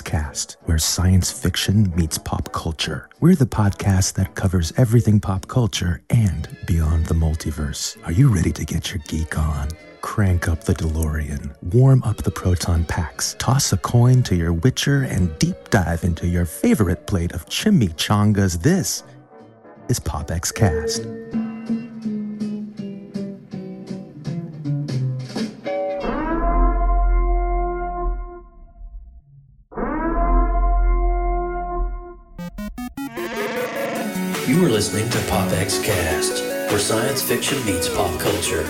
Cast, where science fiction meets pop culture. We're the podcast that covers everything pop culture and beyond the multiverse. Are you ready to get your geek on? Crank up the DeLorean, warm up the proton packs, toss a coin to your Witcher, and deep dive into your favorite plate of chimichangas. This is PopX Cast. Listening to PopX Cast, where science fiction meets pop culture.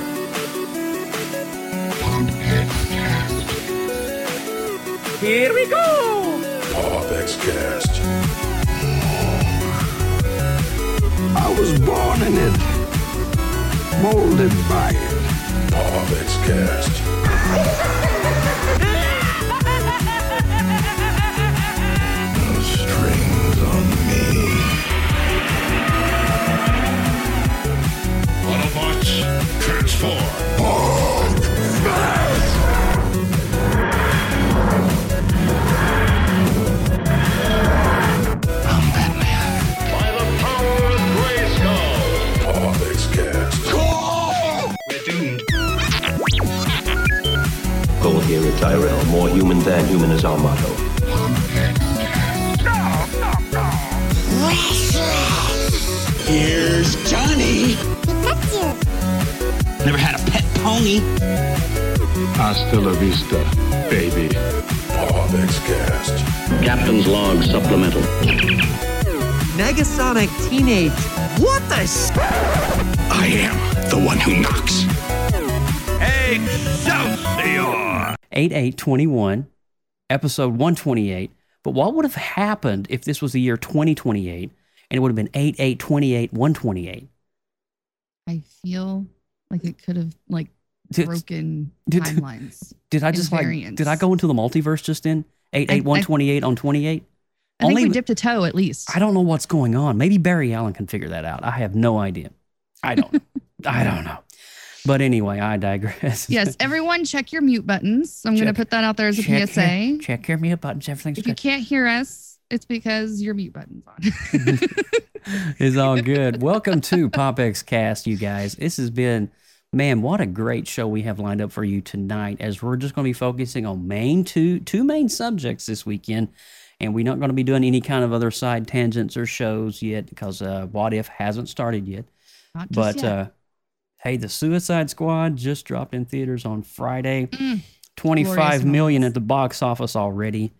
Here we go! PopX Cast. I was born in it, molded by it. PopX Cast. transform. By the power of Grayskull. PopX Cast. Goal here at Tyrell. More human than human is our motto. Here's Johnny. A pet pony. Hasta la vista, baby. PopX Cast. Captain's log supplemental. Negasonic Teenage. What the I am the one who knocks. Excelsior! 8821, episode 128. But what would have happened if this was the year 2028 and it would have been 8828 128? I feel like it could have like Did- broken did- timelines. Did I just like, variants. did I go into the multiverse just then? 88128 on 28? I think we dipped a toe at least. I don't know what's going on. Maybe Barry Allen can figure that out. I have no idea. I don't. I don't know. But anyway, I digress. yes, everyone check your mute buttons. I'm going to put that out there as a check PSA. Your, check your mute buttons. Everything's if you can't hear us, it's because your mute button's on. It's all good. Welcome to PopX Cast, you guys. This has been, man, what a great show we have lined up for you tonight. As we're just going to be focusing on main two two main subjects this weekend, and we're not going to be doing any kind of other side tangents or shows yet because uh, What If hasn't started yet. But yet. uh, hey, the Suicide Squad just dropped in theaters on Friday. Mm. Twenty-five Glorious at the box office already.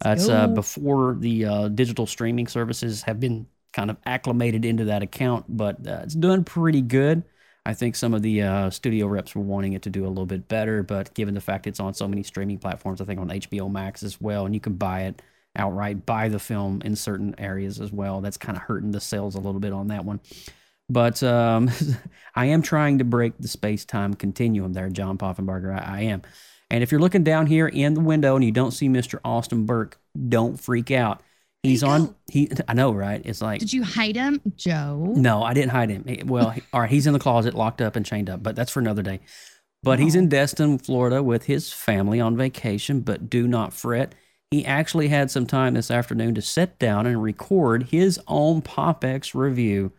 That's uh, before the uh, digital streaming services have been kind of acclimated into that account, but uh, it's doing pretty good. I think some of the uh, studio reps were wanting it to do a little bit better, but given the fact it's on so many streaming platforms, I think on HBO Max as well, and you can buy it outright, buy the film in certain areas as well. That's kind of hurting the sales a little bit on that one. But um, I am trying to break the space time continuum there, John Poffenbarger. I, I am. And if you're looking down here in the window and you don't see Mr. Austin Burke, don't freak out. He's on. go? He, I know, right? It's like Did you hide him, Joe? no, I didn't hide him. He- Well, all right, he's in the closet, locked up and chained up, but that's for another day. But he's in Destin, Florida, with his family on vacation. But do not fret. He actually had some time this afternoon to sit down and record his own PopX review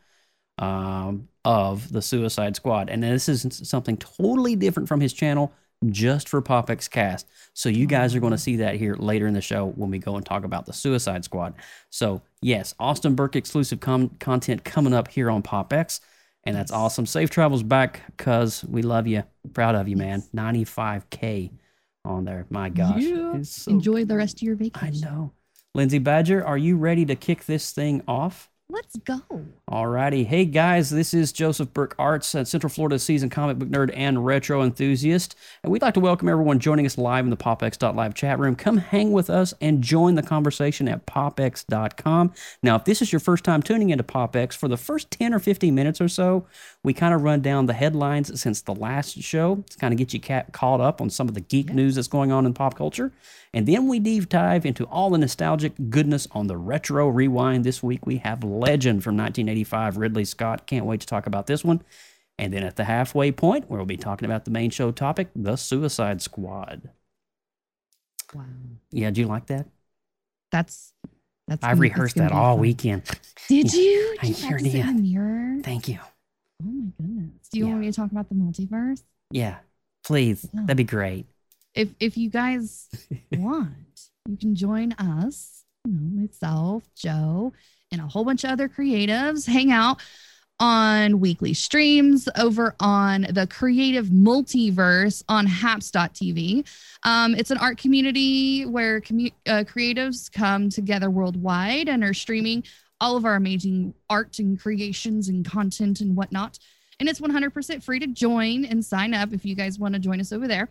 um, of the Suicide Squad. And this is something totally different from his channel, just for PopX Cast. So you mm-hmm. guys are going to see that here later in the show when we go and talk about the Suicide Squad. So yes, Austin Burke exclusive com- content coming up here on PopX. And that's awesome. Safe travels back, cuz we love you. Proud of you, man. 95K on there. My gosh. Yeah. So Enjoy the rest of your vacation. I know. Lindsay Badger, are you ready to kick this thing off? Let's go. Alrighty. Hey guys, this is Joseph Burke Arts, uh, Central Florida seasoned comic book nerd and retro enthusiast. And we'd like to welcome everyone joining us live in the PopX.live chat room. Come hang with us and join the conversation at popx.com. Now, if this is your first time tuning into PopX, for the first 10 or 15 minutes or so, we kind of run down the headlines since the last show to kind of get you ca- caught up on some of the geek news that's going on in pop culture. And then we deep dive into all the nostalgic goodness on the retro rewind. This week we have Legend from 1985, Ridley Scott. Can't wait to talk about this one. And then at the halfway point, we'll be talking about the main show topic, The Suicide Squad. Wow. Yeah, do you like that? That's that's. I rehearsed that all fun. weekend. Did you? I Did you sure practice it in the mirror? Thank you. Oh my goodness. Do you Yeah. want me to talk about the multiverse? Yeah, please. Yeah. That'd be great. If if you guys want, you can join us, you know, myself, Joe, and a whole bunch of other creatives hang out on weekly streams over on the creative multiverse on haps.tv. Um, it's an art community where commu- uh, creatives come together worldwide and are streaming all of our amazing art and creations and content and whatnot. And it's 100% free to join and sign up if you guys want to join us over there.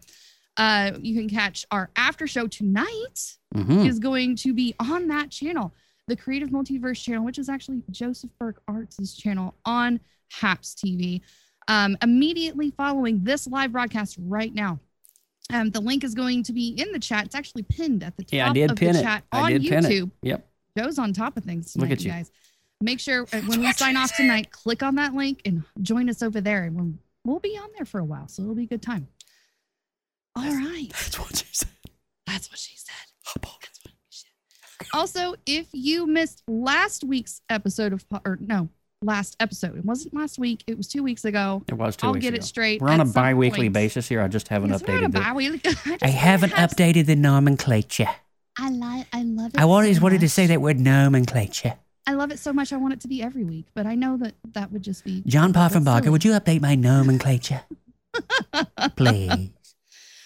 Uh, you can catch our after show tonight hmm is going to be on that channel, the Creative Multiverse channel, which is actually Joseph Burke Arts' channel on Haps TV. Um, immediately following this live broadcast right now. Um, the link is going to be in the chat. It's actually pinned at the top Yeah, I did of pin the it. chat I on did pin it. YouTube. Yep. Joe's on top of things tonight, Look at you guys. Make sure uh, when we sign off tonight, click on that link and join us over there. And we'll, we'll be on there for a while, so it'll be a good time. All right. That's what she said. That's what she said. That's what she said. Also, if you missed last week's episode of, or no, last episode, it wasn't last week, it was two weeks ago. It was 2 I'll weeks get ago. it straight. We're on a bi-weekly point. basis here. I just haven't Yes, we're on a updated it. bi-weekly- just I haven't have- updated the nomenclature. I like. I love it. I always so wanted to say that word nomenclature. I love it so much. I want it to be every week, but I know that that would just be John that's Poffenbarger, would you update my nomenclature? Please.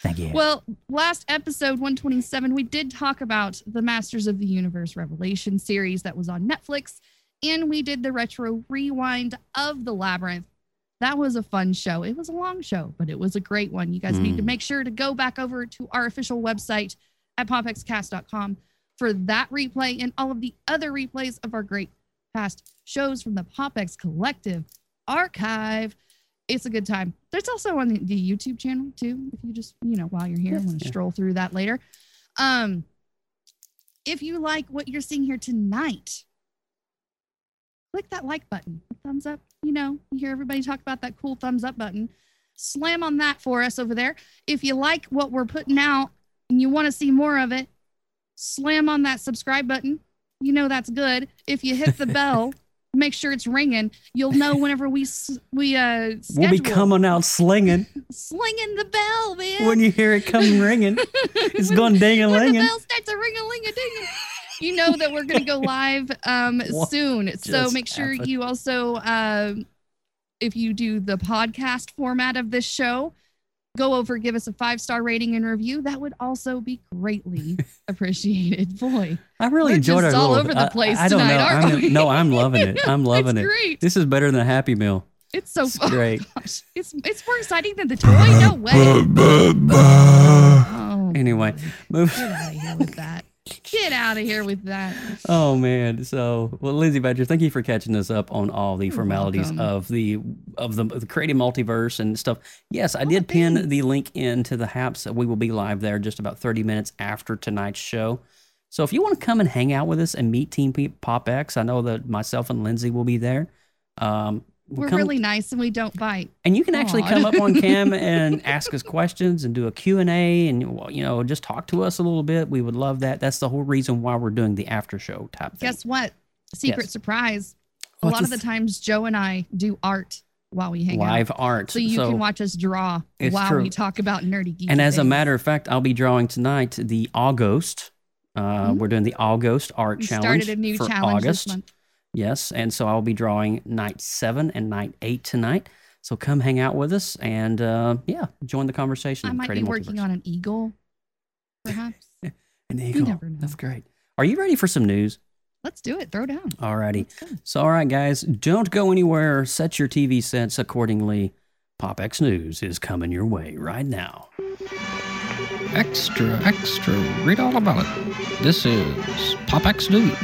Thank you. Well, last episode 127, we did talk about the Masters of the Universe Revelation series that was on Netflix, and we did the retro rewind of the Labyrinth. That was a fun show. It was a long show, but it was a great one. You guys need to Mm. make sure to go back over to our official website at popxcast.com for that replay and all of the other replays of our great past shows from the PopX Collective archive. It's a good time. There's also on the, the YouTube channel too. If you just, you know, while you're here, want to Yeah. stroll through that later. Um, if you like what you're seeing here tonight, click that like button, thumbs up. You know, you hear everybody talk about that cool thumbs up button. Slam on that for us over there. If you like what we're putting out and you want to see more of it, slam on that subscribe button. You know that's good. If you hit the bell, make sure it's ringing. You'll know whenever we we uh we'll be coming out slinging slinging the bell, man. when you hear it come ringing. It's going ding a when the bell starts a ring a ling a ding. You know that we're gonna go live um soon. So make sure happened? you also um if you do the podcast format of this show, go over, give us a five star rating and review. That would also be greatly appreciated. Boy, I really We're enjoyed just our all little- over the I- place I, don't tonight, know. aren't I'm, we? No, I'm loving it. I'm loving it's it. great. This is better than a Happy Meal. It's so It's fun. great. Gosh, it's it's more exciting than the toy. No way. Oh, Anyway, move. get out of here with that. Get out of here with that. Oh man! So, well, Lindsay Badger, thank you for catching us up on all the You're formalities welcome. of the of the, the creative multiverse and stuff. Yes, I All did pin things. the link into the Haps. We will be live there just about thirty minutes after tonight's show. So, if you want to come and hang out with us and meet Team Pop X, I know that myself and Lindsay will be there. Um, We're come- really nice and we don't bite. and you can actually come up on cam and ask us questions and do a Q&A and you know just talk to us a little bit. We would love that. That's the whole reason why we're doing the after show type thing. Guess what? Secret Yes. surprise. A What's lot of the times Joe and I do art while we hang out. live out. art. So you can watch us draw while true. we talk about nerdy geeky And as a matter of fact, I'll be drawing tonight the August. Uh, We're doing the August art we challenge started a new for challenge August. this month. Yes, and so I'll be drawing night seven and night eight tonight. So come hang out with us and uh, yeah, join the conversation. I in might be Creative working Multiverse. on an eagle, perhaps. an eagle. never know. That's great. Are you ready for some news? Let's do it. Throw down. Alrighty. Let's. So, all right, guys, don't go anywhere. Set your TV sets accordingly. PopX News is coming your way right now. Extra, extra, read all about it. This is PopX News,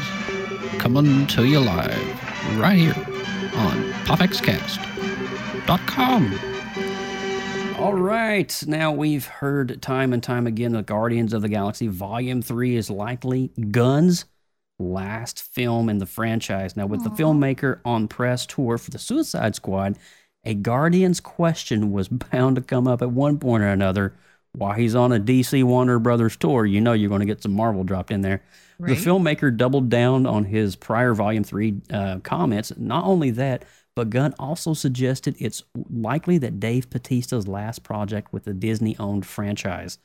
coming to you live right here on PopXCast.com. All right, now we've heard time and time again that Guardians of the Galaxy Volume 3 is likely Gunn's last film in the franchise. Now, with the filmmaker on press tour for the Suicide Squad, a Guardians question was bound to come up at one point or another while he's on a DC Warner Brothers tour. You know you're going to get some Marvel dropped in there. Right? The filmmaker doubled down on his prior Volume 3 uh, comments. Not only that, but Gunn also suggested it's likely that Dave Batista's last project with the Disney owned franchise.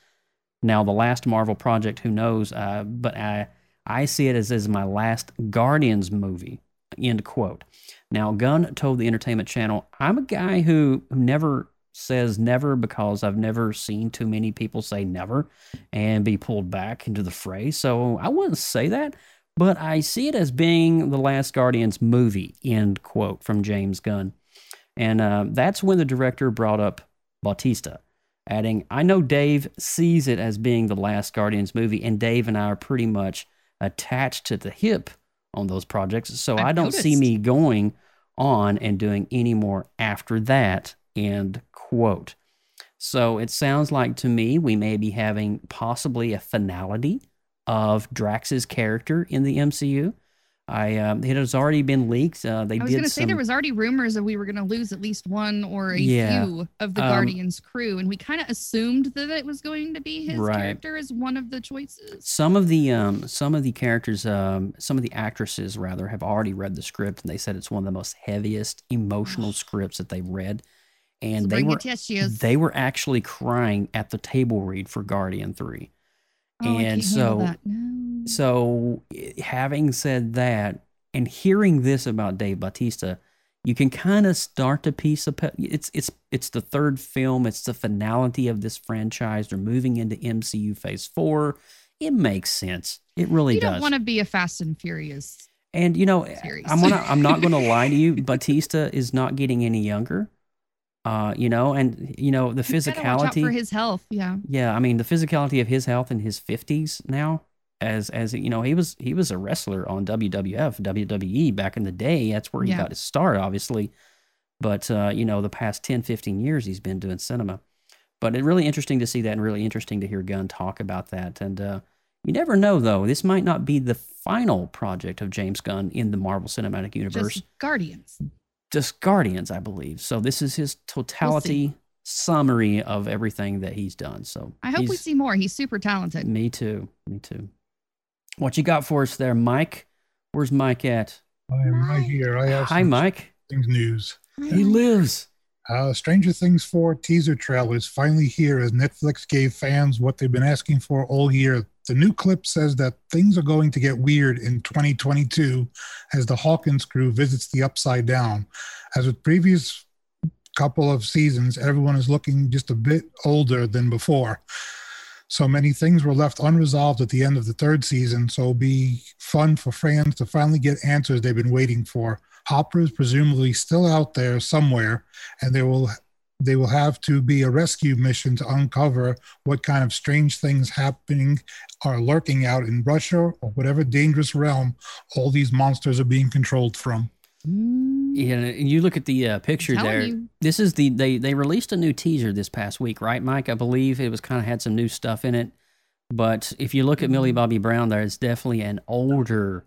Now, the last Marvel project, who knows? Uh, but I, I see it as, as my last Guardians movie. End quote. Now, Gunn told the Entertainment Channel, I'm a guy who, who never says never because I've never seen too many people say never and be pulled back into the fray. So I wouldn't say that, but I see it as being the last Guardians movie, end quote from James Gunn. And uh, that's when the director brought up Bautista, adding, I know Dave sees it as being the last Guardians movie, and Dave and I are pretty much attached to the hip on those projects. So I've I don't see me going on and doing any more after that, end quote. So it sounds like to me we may be having possibly a finality of Drax's character in the MCU. I um, it has already been leaked. Uh, they I was going to say there was already rumors that we were going to lose at least one or a Yeah. few of the Um, Guardians crew, and we kind of assumed that it was going to be his Right. character as one of the choices. some of the um, some of the characters, um, some of the actresses rather, have already read the script, and they said it's one of the most heaviest emotional scripts that they've read. And So they were they were actually crying at the table read for Guardian Three. Oh, and so. No. So, eh, having said that, and hearing this about Dave Bautista, you can kind of start to piece of it's it's it's the third film. It's the finality of this franchise. They're moving into MCU Phase Four. It makes sense. It really does. you does. don't want to be a Fast and Furious. and you know, series. I'm gonna I'm not gonna lie to you. Batista is not getting any younger. Uh, you know, and you know the You gotta watch out physicality for his health. Yeah. yeah, I mean the physicality of his health in his fifties now, as as you know, he was he was a wrestler on WWF, WWE back in the day. That's where he Yeah. got his start, obviously. But uh, you know, the past 10, 15 years he's been doing cinema. But it's really interesting to see that and really interesting to hear Gunn talk about that. And uh, you never know though, this might not be the final project of James Gunn in the Marvel Cinematic Universe Just Guardians. Just Guardians, I believe. So this is his totality summary of everything that he's done. So I hope we see more. He's super talented. Me too. Me too. What you got for us there, Mike? Where's Mike at? I am right here. I have Hi, Mike. Things news. He lives. Uh, Stranger Things 4 teaser trailer is finally here as Netflix gave fans what they've been asking for all year. The new clip says that things are going to get weird in 2022 as the Hawkins crew visits the Upside Down. As with previous couple of seasons, everyone is looking just a bit older than before. So many things were left unresolved at the end of the third season, so it'll be fun for fans to finally get answers they've been waiting for. Hopper is presumably still out there somewhere, and there will they will have to be a rescue mission to uncover what kind of strange things happening are lurking out in Russia or whatever dangerous realm all these monsters are being controlled from. Yeah, and you look at the uh, picture there. you. This is the they they released a new teaser this past week, right, Mike? I believe it was kind of had some new stuff in it. But if you look at Millie Bobby Brown, there is definitely an older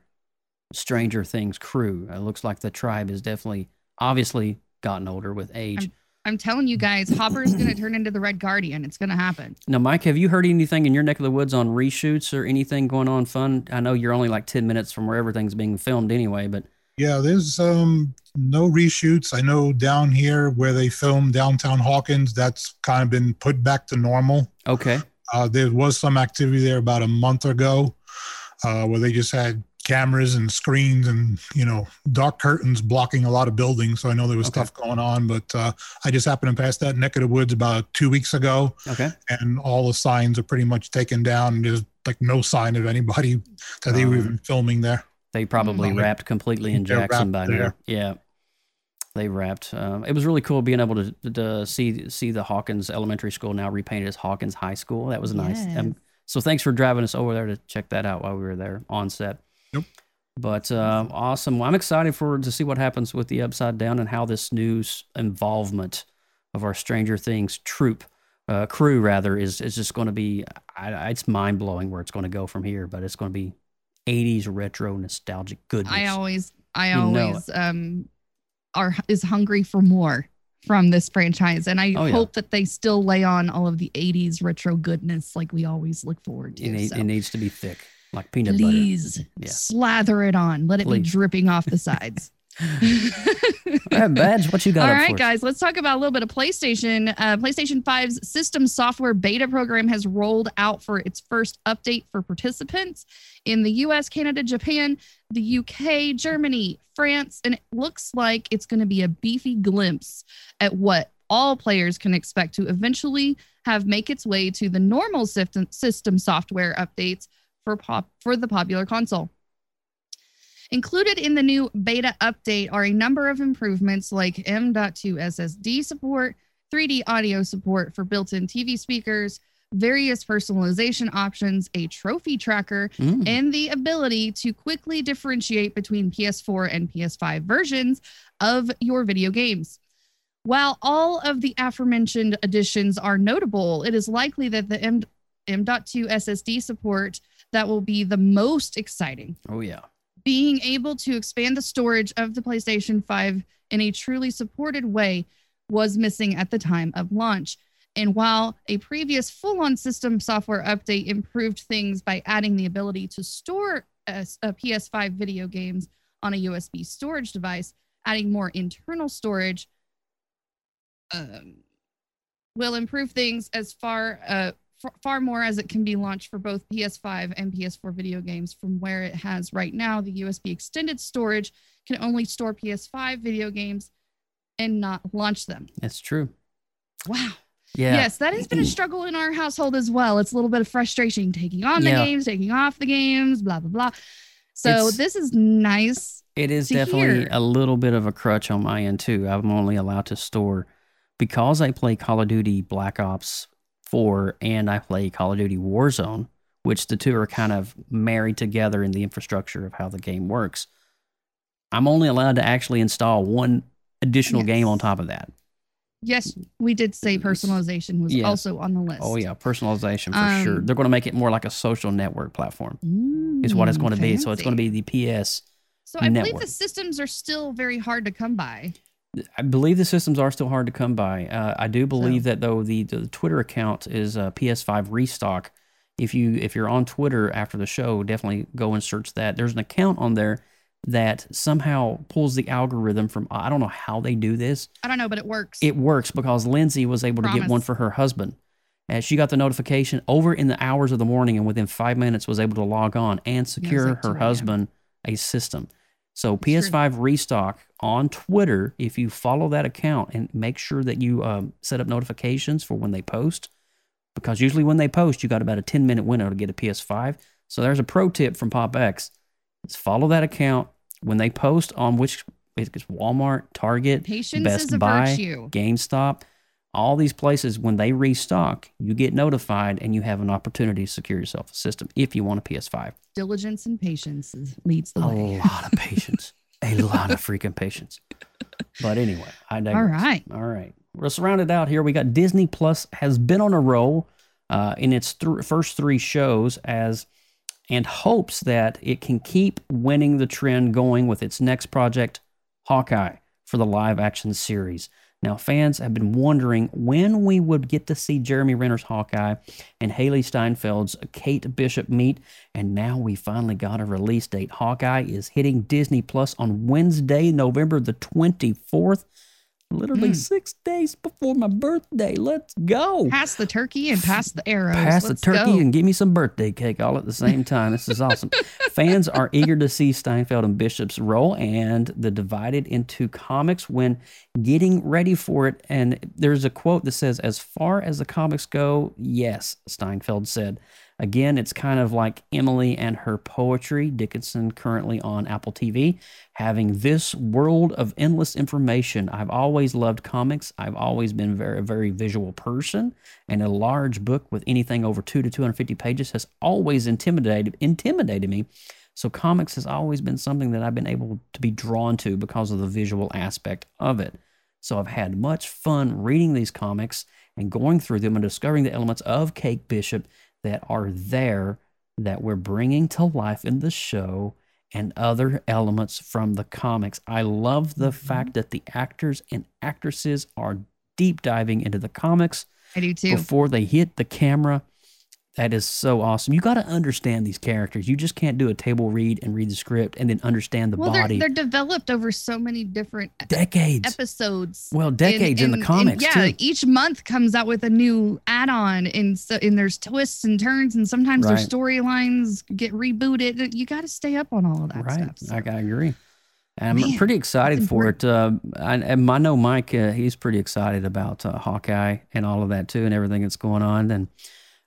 Stranger Things crew. It looks like the tribe is definitely obviously gotten older with age. I'm telling you guys, Hopper's going to turn into the Red Guardian. It's going to happen. Now, Mike, have you heard anything in your neck of the woods on reshoots or anything going on fun? I know you're only like 10 minutes from where everything's being filmed anyway, but Yeah, there's um no reshoots. I know down here where they filmed downtown Hawkins, that's kind of been put back to normal. okay. Uh, there was some activity there about a month ago uh, where they just had cameras and screens and you know dark curtains blocking a lot of buildings. So I know there was Okay. stuff going on, but uh, I just happened to pass that neck of the woods about two weeks ago, Okay. and all the signs are pretty much taken down. There's like no sign of anybody that they were Um, even filming there. They probably Mhm. wrapped completely in They're Jackson wrapped by now. Yeah, they wrapped. Um, it was really cool being able to, to see see the Hawkins Elementary School now repainted as Hawkins High School. That was nice. Um, so thanks for driving us over there to check that out while we were there on set. Yep. But uh, awesome. Well, I'm excited for to see what happens with the Upside Down and how this new involvement of our Stranger Things troop uh, crew rather is is just going to be. I, I- it's mind blowing where it's going to go from here, but it's going to be 80s retro nostalgic goodness. I always, I You always um, are is hungry for more from this franchise, and I Oh, yeah. hope that they still lay on all of the '80s retro goodness like we always look forward to. it, so. it needs to be thick. Like peanut Please Yeah. slather it on. Let it be dripping off the sides. butter. All right, Badge, what you got All right, guys, let's talk about a little bit of PlayStation. Uh, PlayStation 5's system software beta program has rolled out for its first update for participants in the US, Canada, Japan, the UK, Germany, France, and it looks like it's going to be a beefy glimpse at what all players can expect to eventually have make its way to the normal system software updates for pop for the popular console. Included in the new beta update are a number of improvements like M.2 SSD support, 3D audio support for built in TV speakers, various personalization options, a trophy tracker, Mm. and the ability to quickly differentiate between PS4 and PS5 versions of your video games. While all of the aforementioned additions are notable, it is likely that the M- M.2 SSD support that will be the most exciting Oh yeah. being able to expand the storage of the PlayStation 5 in a truly supported way was missing at the time of launch. And while a previous full on system software update improved things by adding the ability to store a, a PS5 video games on a USB storage device, adding more internal storage um, will improve things as far uh, f- far more as it can be launched for both PS5 and PS4 video games from where it has right now. The USB extended storage can only store PS5 video games and not launch them. That's true. Wow. Yeah. Yes, that has been a struggle in our household as well. It's a little bit of frustration taking on the Yeah. games, taking off the games, blah, blah, blah. So It's- this is nice. It is definitely hear. a little bit of a crutch on my end too. I'm only allowed to store because I play Call of Duty Black Ops 4 and I play Call of Duty Warzone, which the two are kind of married together in the infrastructure of how the game works. I'm only allowed to actually install one additional game on top of that. Yes, we did say personalization was Yes. also on the list. Oh yeah, personalization for sure. Um, They're going to make it more like a social network platform. is what it's Mm, going to be. So it's going to be the PS So I network. believe the systems are still very hard to come by. I believe the systems are still hard to come by. Uh, I do believe that though the, the Twitter account is uh, PS5 restock. If you if you're on Twitter after the show, definitely go and search that. There's an account on there that somehow pulls the algorithm from. I don't know how they do this. I don't know, but it works. It works because Lindsay was able to get one for her husband. And she got the notification over in the hours of the morning and within five minutes was able to log on and secure like her husband a system. So PS5 restock on Twitter, if you follow that account and make sure that you um, set up notifications for when they post, because usually when they post, you got about a 10 minute window to get a PS5. So there's a pro tip from PopX. Is follow that account when they post on which it's Walmart, Target, Patience Best is a Buy, virtue. GameStop, all these places, when they restock, you get notified and you have an opportunity to secure yourself a system if you want a PS5. Diligence and patience leads the A way. A lot of patience. a lot of freaking patience. But anyway, I digress. All right. All right. We're surrounded out here. We got Disney Plus has been on a roll uh, in its th- first three shows as and hopes that it can keep winning the trend going with its next project, Hawkeye, for the live action series. Now, fans have been wondering when we would get to see Jeremy Renner's Hawkeye and Hailee Steinfeld's Kate Bishop meet, and now we finally got a release date. Hawkeye is hitting Disney Plus on Wednesday, November the 24th, literally Hmm. six days before my birthday. Let's go. Pass the turkey and pass the arrows. Pass Let's the turkey go. and give me some birthday cake all at the same time. This is awesome. Fans are eager to see Steinfeld and Bishop's role and the divided into comics when getting ready for it. And there's a quote that says, As far as the comics go, yes, Steinfeld said. Again, it's kind of like Emily and her poetry, Dickinson currently on Apple TV, having this world of endless information. I've always loved comics. I've always been very, very visual person, and a large book with anything over two to 250 pages has always intimidated intimidated me. So comics has always been something that I've been able to be drawn to because of the visual aspect of it. So I've had much fun reading these comics and going through them and discovering the elements of Kate Bishop that are there that we're bringing to life in the show and other elements from the comics. I love the mm-hmm. fact that the actors and actresses are deep diving into the comics I do too. before they hit the camera. That is so awesome. You got to understand these characters. You just can't do a table read and read the script and then understand the well, body. they're they're developed over so many different decades. episodes. Well, decades in the comics, yeah, too. each month comes out with a new add-on, and so and there's twists and turns, and sometimes their storylines get rebooted. You got to stay up on all of that right. stuff. I, I agree. And I'm Man, pretty excited for it. Uh, I, and I know Mike, uh, he's pretty excited about uh, Hawkeye and all of that too, and everything that's going on. And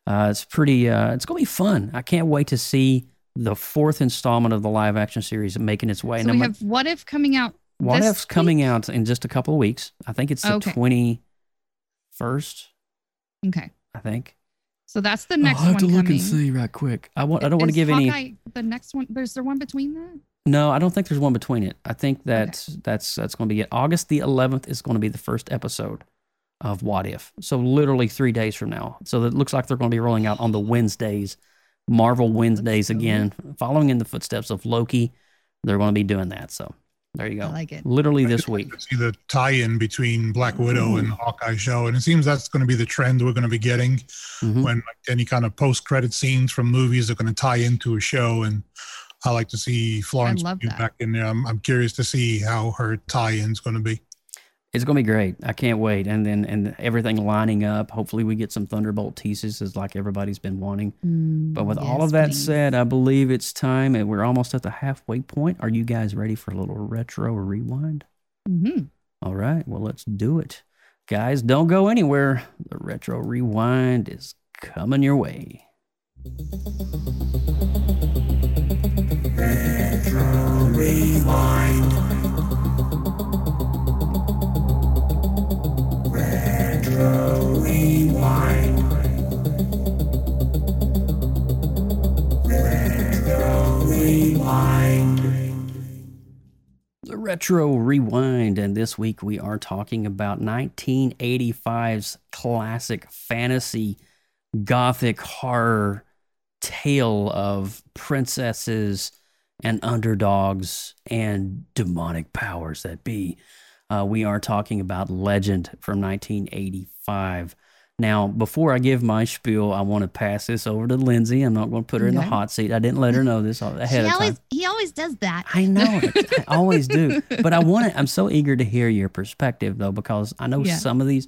uh, it's pretty, uh, it's going to be fun. I can't wait to see the fourth installment of the live action series making its way. So And we I'm- have What If coming out. What this If's coming out in just a couple of weeks. I think it's the Okay. 21st, Okay, I think. so that's the next I'll have one to look coming. and see right quick. I, want, I don't want to Is give any. The next one, there's there one between that? No, I don't think there's one between it. I think that that's that's going to be it. August the 11th is going to be the first episode of What If. So literally three days from now. So it looks like they're going to be rolling out on the Wednesdays, Marvel Wednesdays again, following in the footsteps of Loki. They're going to be doing that. So there you go. I like it. Literally this week. see the tie-in between Black Widow and the Hawkeye show, and it seems that's going to be the trend we're going to be getting Mhm. when like, any kind of post-credit scenes from movies are going to tie into a show. And I like to see Florence love Pugh that. back in there. I'm, I'm curious to see how her tie-in is going to be. It's going to be great. I can't wait. And then and everything lining up. Hopefully we get some Thunderbolt teases as like everybody's been wanting. But with all of that please. said, I believe it's time and we're almost at the halfway point. Are you guys ready for a little retro rewind? Mhm. All right, well, let's do it. Guys, don't go anywhere. The retro rewind is coming your way. The retro rewind, and this week we are talking about 1985's classic fantasy gothic horror tale of princesses and underdogs and demonic powers that be. Uh, we are talking about Legend from 1985. Now, before I give my spiel, I want to pass this over to Lindsay. I'm not going to put her in the hot seat. I didn't let her know this ahead He of time. always he always does that. I know. I always do. But I want to, I'm so eager to hear your perspective though, because I know Yeah. some of these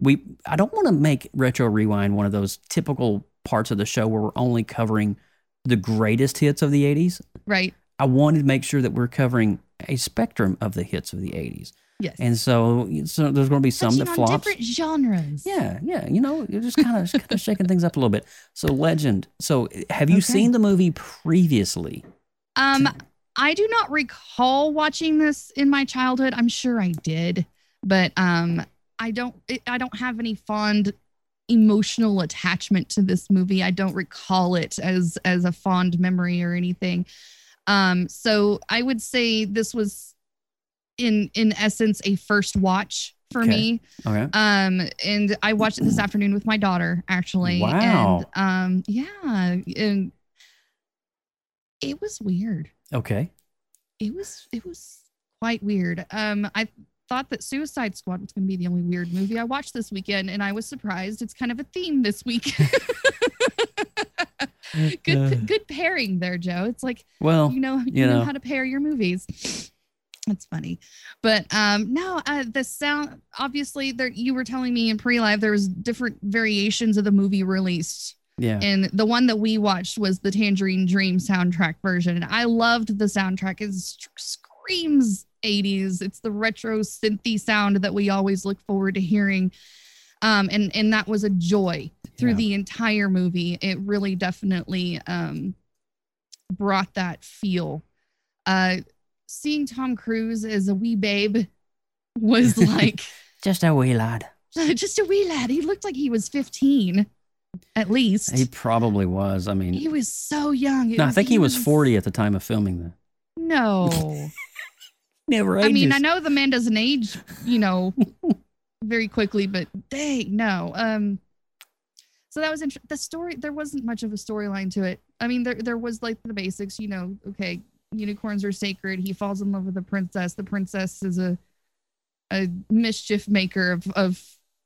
we I don't want to make retro rewind one of those typical parts of the show where we're only covering the greatest hits of the 80s. Right. I wanted to make sure that we're covering a spectrum of the hits of the 80s. Yes. And so, so there's going to be some Touching that flops. different genres. Yeah, yeah, you know, you're just kind of kind of shaking things up a little bit. So, Legend. So, have you Okay. seen the movie previously? Um, I do not recall watching this in my childhood. I'm sure I did, but um, I don't. I don't have any fond emotional attachment to this movie. I don't recall it as as a fond memory or anything. Um, so I would say this was in in essence a first watch for Okay. me. Okay. Um, and I watched it this afternoon with my daughter, actually. Wow. And um, yeah, and it was weird. Okay. It was it was quite weird. Um, I thought that Suicide Squad was going to be the only weird movie I watched this weekend, and I was surprised. It's kind of a theme this week. good Uh, good pairing there, Joe. It's like well, you know you, you know, know. how to pair your movies. That's funny, but um, no, uh, the sound. Obviously, there you were telling me in pre-live there was different variations of the movie released, Yeah. and the one that we watched was the Tangerine Dream soundtrack version. And I loved the soundtrack. It screams 80s. It's the retro synthy sound that we always look forward to hearing. Um, and and that was a joy through Yeah. the entire movie. It really definitely um, brought that feel. Uh, seeing Tom Cruise as a wee babe was like Just a wee lad. just a wee lad. He looked like he was 15 at least. He probably was. I mean, He was so young. It no, I think he was 40 at the time of filming the. No. Never I mean. I know the man doesn't age, you know, very quickly, but dang, no. Um, so that was int- the story. There wasn't much of a storyline to it. I mean, there there was like the basics, you know. Okay, unicorns are sacred. He falls in love with a princess. The princess is a a mischief maker of of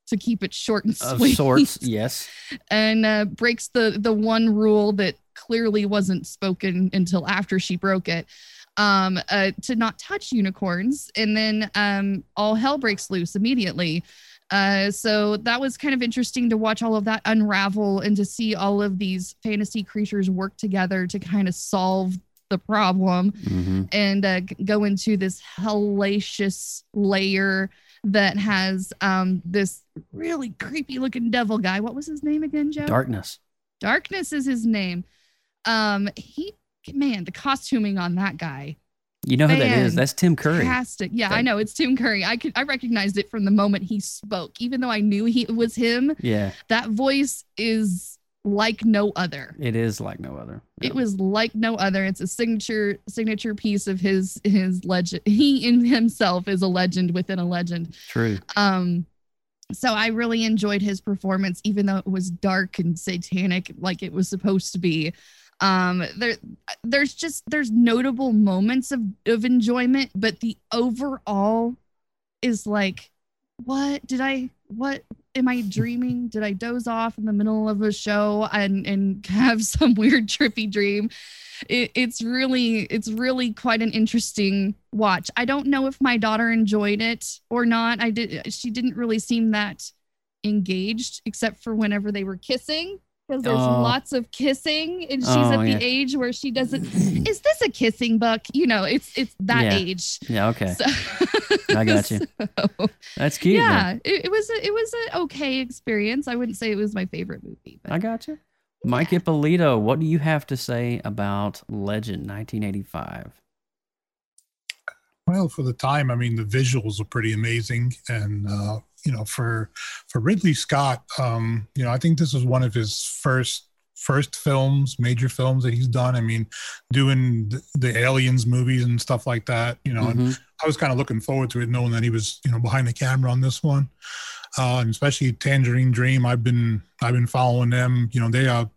to keep it short and sweet. Of sorts, yes. and uh, breaks the the one rule that clearly wasn't spoken until after she broke it um uh, to not touch unicorns and then um all hell breaks loose immediately uh so that was kind of interesting to watch all of that unravel and to see all of these fantasy creatures work together to kind of solve the problem hmm and uh, go into this hellacious layer that has um this really creepy looking devil guy what was his name again joe Darkness. Darkness is his name. Um, he man, the costuming on that guy. You know who that is? That's Tim Curry. Fantastic. Yeah, I know it's Tim Curry. I could I recognized it from the moment he spoke, even though I knew he it was him. Yeah, That voice is like no other. it is like no other. It was like no other. It's a signature signature piece of his his legend. He in himself is a legend within a legend. True. Um, so I really enjoyed his performance, even though it was dark and satanic, like it was supposed to be. Um, there, there's just there's notable moments of of enjoyment, but the overall is like, what did I? What am I dreaming? Did I doze off in the middle of a show and and have some weird trippy dream? It, it's really it's really quite an interesting watch. I don't know if my daughter enjoyed it or not. I did. She didn't really seem that engaged, except for whenever they were kissing. Because there's Oh. lots of kissing, and she's Oh, at the yeah. age where she doesn't. Is this a kissing book? You know, it's it's that Yeah. age. Yeah. Okay. So, I got you. so, That's cute. man. yeah, it, it was a, it was an okay experience. I wouldn't say it was my favorite movie, but I got you. Mike Ippolito, what do you have to say about Legend 1985? Well, for the time, I mean, the visuals are pretty amazing, and uh, you know, for for Ridley Scott, um, you know, I think this was one of his first first films, major films that he's done. I mean, doing the, the Aliens movies and stuff like that. You know, and Mhm. I was kind of looking forward to it, knowing that he was, you know, behind the camera on this one, uh, and especially Tangerine Dream. I've been I've been following them. You know, they are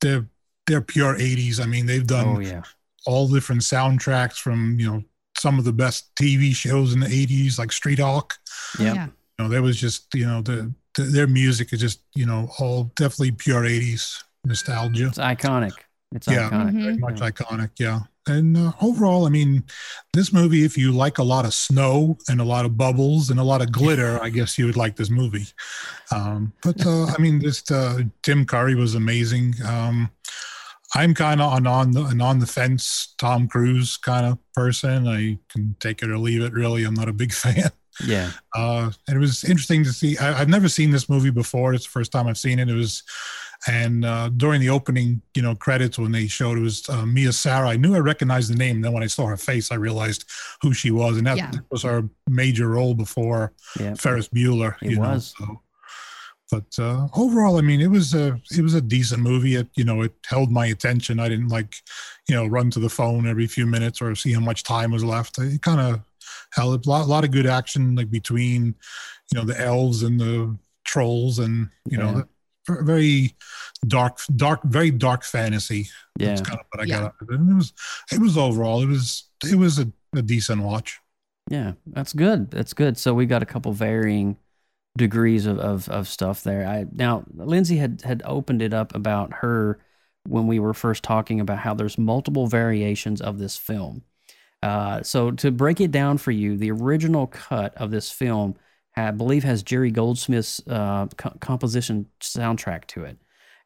they're they're pure '80s. I mean, they've done Oh yeah. all different soundtracks from you know some of the best TV shows in the 80s like Street Hawk. Yep. yeah, You know, there was just you know the, the their music is just you know all definitely pure 80s nostalgia. It's iconic. It's Yeah. iconic. Mhm. Very much iconic, yeah. And uh, overall, I mean, this movie, if you like a lot of snow and a lot of bubbles and a lot of glitter, I guess you would like this movie. Um, but uh, I mean, this uh, Tim Curry was amazing. Um, I'm kind of on on the an on the fence Tom Cruise kind of person. I can take it or leave it. Really, I'm not a big fan. Yeah. Uh, and it was interesting to see. I, I've never seen this movie before. It's the first time I've seen it. It was, and uh, during the opening, you know, credits when they showed it was uh, Mia Sara. I knew I recognized the name. Then when I saw her face, I realized who she was, and that Yeah. was her major role before Yeah. Ferris Bueller. It you know, was. so. But uh, overall, I mean, it was a it was a decent movie. It you know it held my attention. I didn't like, you know, run to the phone every few minutes or see how much time was left. It kind of held a lot, lot of good action like between, you know, the elves and the trolls and you know, Yeah. the, very dark, dark, very dark fantasy. Yeah. That's kind of what I Yeah. got it. It was it was overall it was it was a, a decent watch. Yeah, that's good. That's good. So we got a couple varying degrees of, of, of stuff there. I now Lindsay had had opened it up about her when we were first talking about how there's multiple variations of this film. Uh, so to break it down for you, the original cut of this film, I believe, has Jerry Goldsmith's uh, co- composition soundtrack to it,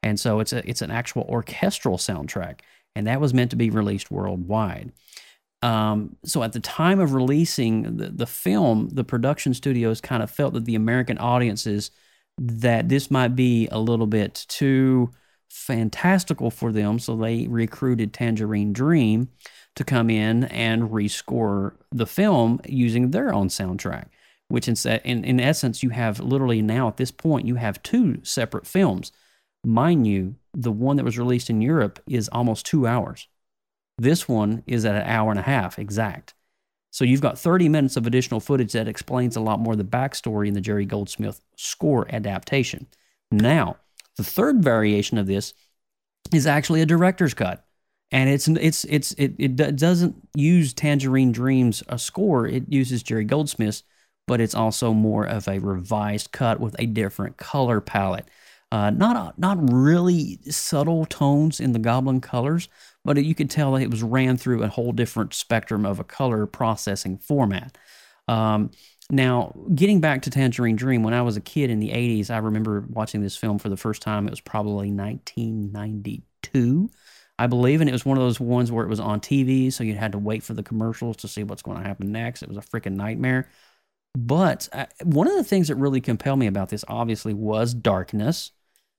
and so it's a it's an actual orchestral soundtrack, and that was meant to be released worldwide. Um, so at the time of releasing the, the film, the production studios kind of felt that the American audiences that this might be a little bit too fantastical for them, so they recruited Tangerine Dream to come in and rescore the film using their own soundtrack. Which in, in in essence, you have literally now at this point you have two separate films. Mind you, the one that was released in Europe is almost two hours. This one is at an hour and a half exact. So you've got 30 minutes of additional footage that explains a lot more of the backstory in the Jerry Goldsmith score adaptation. Now, the third variation of this is actually a director's cut. And it's it's it's it, it doesn't use Tangerine Dreams a score. It uses Jerry Goldsmith's, but it's also more of a revised cut with a different color palette. Uh, not not really subtle tones in the Goblin colors, but you could tell it was ran through a whole different spectrum of a color processing format. Um, now, getting back to Tangerine Dream, when I was a kid in the 80s, I remember watching this film for the first time. It was probably 1992, I believe. And it was one of those ones where it was on TV. So you had to wait for the commercials to see what's going to happen next. It was a freaking nightmare. But uh, one of the things that really compelled me about this, obviously, was darkness,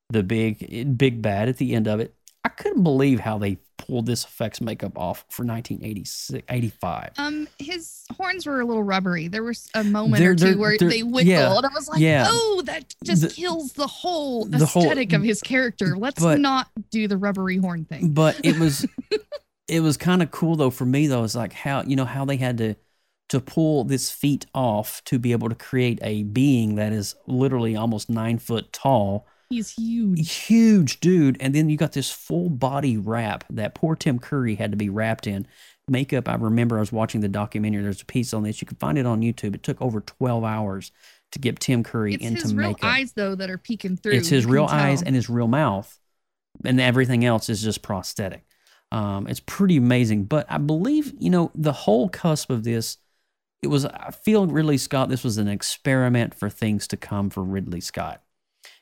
the big, big bad at the end of it. I couldn't believe how they pulled this effects makeup off for 1986, 85. Um, his horns were a little rubbery. There was a moment They're- or 2 they're- where they're- they wiggled, yeah, and I was like, yeah. "Oh, that just The- kills the whole the whole- aesthetic of his character." Let's but- not do the rubbery horn thing." but it was it was kind of cool though for me though it's like how you know how they had to to pull this feat off to be able to create a being that is literally almost nine foot tall He's huge. huge dude and then you got this full body wrap that poor tim curry had to be wrapped in makeup i remember i was watching the documentary there's a piece on this you can find it on youtube it took over 12 hours to get tim curry It's into his real makeup eyes though that are peeking through. it's his You real eyes and his real mouth, and everything else is just prosthetic. Um, it's pretty amazing. But I believe you know the whole cusp of this. It was I feel Ridley Scott. This was an experiment for things to come for Ridley Scott.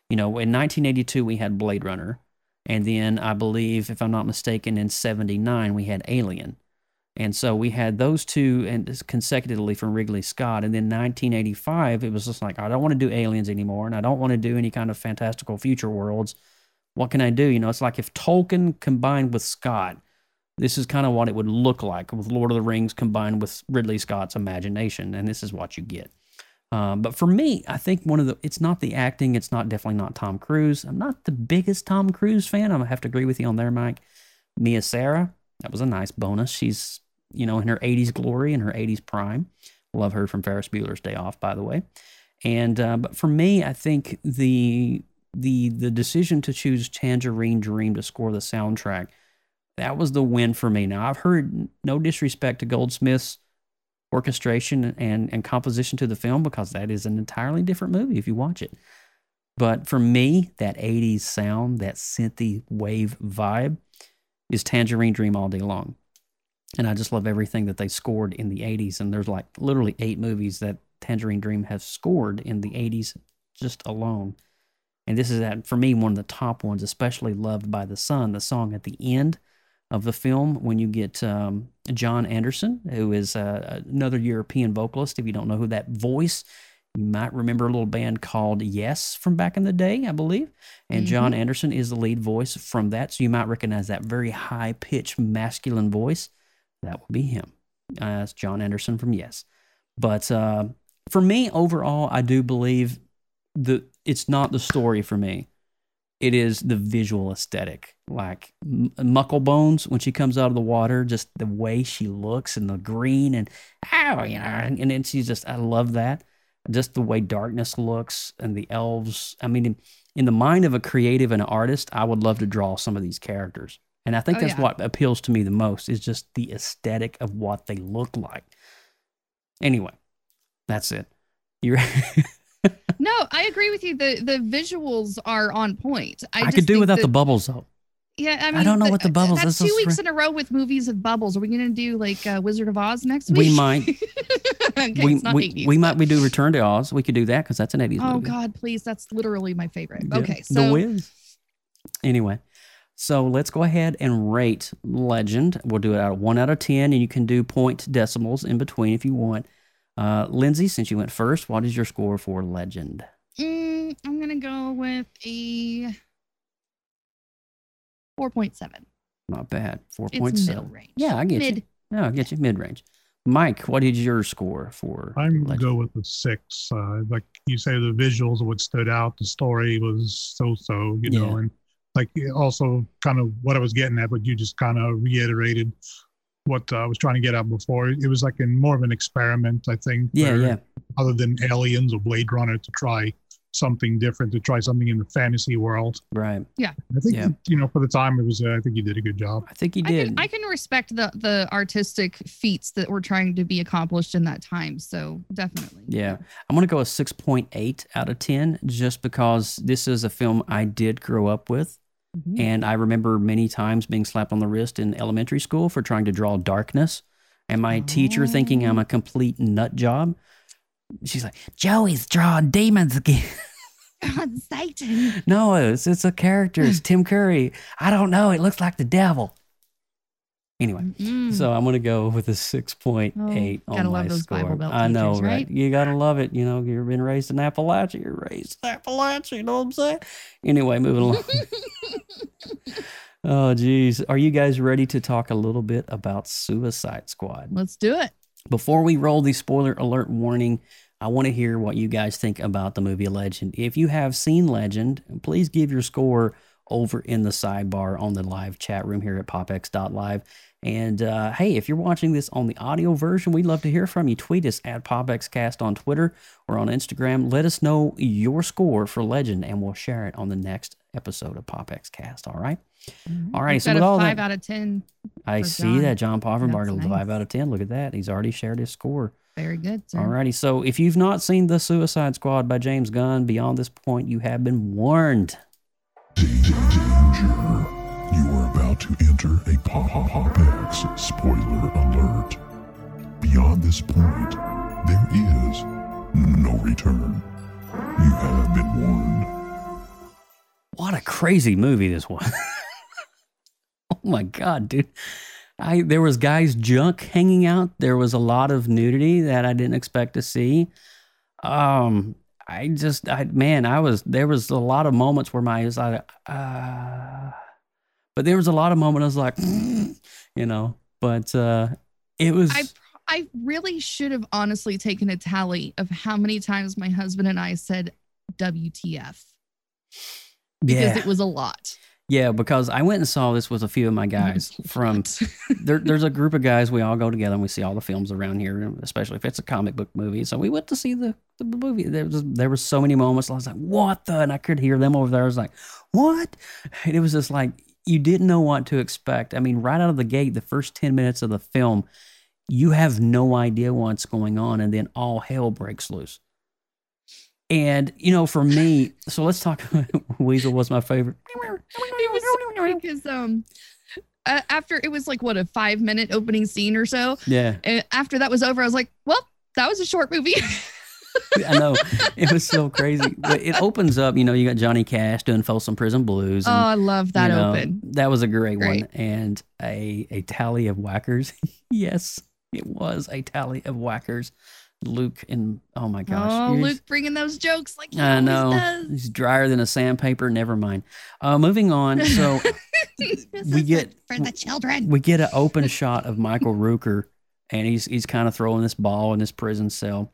You know, in 1982 we had Blade Runner, and then I believe, if I'm not mistaken, in '79 we had Alien. And so we had those two and consecutively from Ridley Scott. And then 1985, it was just like, I don't want to do aliens anymore. And I don't want to do any kind of fantastical future worlds. What can I do? You know, it's like if Tolkien combined with Scott, this is kind of what it would look like with Lord of the Rings combined with Ridley Scott's imagination. And this is what you get. Um, but for me, I think one of the, it's not the acting. It's not definitely not Tom Cruise. I'm not the biggest Tom Cruise fan. I'm to have to agree with you on there, Mike. Mia Sara, that was a nice bonus. She's, you know, in her 80s glory, in her 80s prime. Love her from Ferris Bueller's Day Off, by the way. And uh, but for me, I think the the the decision to choose Tangerine Dream to score the soundtrack that was the win for me. Now I've heard no disrespect to Goldsmith's orchestration and and composition to the film because that is an entirely different movie if you watch it. But for me, that 80s sound, that synthy wave vibe is Tangerine Dream all day long. And I just love everything that they scored in the 80s. And there's like literally eight movies that Tangerine Dream has scored in the 80s just alone. And this is, at, for me, one of the top ones, especially Loved by the Sun, the song at the end of the film when you get um, Jon Anderson, who is uh, another European vocalist. If you don't know who that voice, you might remember a little band called Yes from back in the day, I believe. And Jon Mhm. Anderson is the lead voice from that. So you might recognize that very high pitched masculine voice. That would be him. Uh, it's Jon Anderson from Yes. But uh, for me, overall, I do believe the it's not the story for me. It is the visual aesthetic. Like M- Mucklebones when she comes out of the water, just the way she looks and the green and oh, you know, and, and then she's just I love that. Just the way darkness looks and the elves. I mean, in, in the mind of a creative and an artist, I would love to draw some of these characters. And I think Oh, that's yeah. what appeals to me the most is just the aesthetic of what they look like. Anyway, that's it. You're No, I agree with you. The the visuals are on point. I, I, could do without that- the bubbles though. Yeah, I mean, I don't know what the bubbles- That's that's two so weeks in a row with movies with bubbles. Are we gonna do like uh, Wizard of Oz next week? We might. okay, we we, 80s, we might we do Return to Oz. We could do that because that's an 80s Oh movie. God, please! That's literally my favorite. Yeah, Okay, The Wiz. Anyway, so let's go ahead and rate Legend. We'll do it out of one out of ten, and you can do point decimals in between if you want. Uh, Lindsay, since you went first, what is your score for Legend? mm, I'm gonna go with a four point seven. Not bad. 4.7. It's point middle seven. range. Yeah, I get Mid. you. Yeah, I get you. Mid range. Mike, what is your score for? I'm gonna go with the six. Uh, like you say, the visuals what stood out. The story was so-so, you know, Yeah. and like also kind of what I was getting at, but you just kind of reiterated what uh, I was trying to get at before. It was like in more of an experiment, I think. Yeah, where- yeah. Other than aliens or Blade Runner to try something different, to try something in the fantasy world. Right. Yeah. I think Yeah. you know for the time it was. Uh, I think you did a good job. I think he I did. can, I can respect the the artistic feats that were trying to be accomplished in that time. So definitely. Yeah. I'm going to go a 6.8 out of 10 just because this is a film I did grow up with. Mhm. And I remember many times being slapped on the wrist in elementary school for trying to draw darkness. And my teacher thinking I'm a complete nut job. She's like, Joey's drawing demons again. God, Satan. no, it's, it's a character. It's Tim Curry. I don't know. It looks like the devil. Anyway, Mm. so I'm going to go with a 6.8 Oh, on gotta my love those score. I know, teachers, right? right? You got to love it. You know, you've been raised in Appalachia. You're raised in Appalachia. You know what I'm saying? Anyway, moving along. oh, geez. Are you guys ready to talk a little bit about Suicide Squad? Let's do it. Before we roll the spoiler alert warning, I want to hear what you guys think about the movie Legend. If you have seen Legend, please give your score over in the sidebar on the live chat room here at popx.live. And uh, hey, if you're watching this on the audio version, we'd love to hear from you. Tweet us at popxcast on Twitter or on Instagram. Let us know your score for Legend, and we'll share it on the next episode of PopXcast. All right. All right. We've So with a all five that, out of ten. I see John. that John Poffenbarger, That's a five out of ten. Look at that. He's already shared his score. Very good. Sir. Alrighty, so if you've not seen The Suicide Squad by James Gunn, beyond this point, you have been warned. Danger. You are about to enter a Pop X spoiler alert. Beyond this point, there is no return. You have been warned. What a crazy movie this was. oh my god, dude. I there was guys junk hanging out. There was a lot of nudity that I didn't expect to see. Um I just I man, I was there was a lot of moments where my eyes like uh but there was a lot of moments I was like you know, but uh it was I I really should have honestly taken a tally of how many times my husband and I said WTF because yeah. it was a lot. Yeah, because I went and saw this with a few of my guys from there, there's a group of guys we all go together and we see all the films around here, especially if it's a comic book movie. So we went to see the, the movie. There was there were so many moments. I was like, "What the?" And I could hear them over there. I was like, "What?" And it was just like you didn't know what to expect. I mean, right out of the gate, the first ten minutes of the film, you have no idea what's going on, and then all hell breaks loose. And you know, for me, so let's talk. Weasel was my favorite. it was so because um uh, after it was like what a five minute opening scene or so Yeah. and after that was over i was like well that was a short movie I know it was so crazy. But it opens up, you know, you got Johnny Cash doing Folsom Prison Blues. oh i love that you know, open That was a great, Great. one, and a a tally of whackers. yes, it was a tally of whackers. Luke and oh my gosh, oh luke bringing those jokes like he I know does. he's drier than a sandpaper. Never mind. Uh, moving on. So we get for the children we get an open shot of Michael Rooker, and he's he's kind of throwing this ball in this prison cell,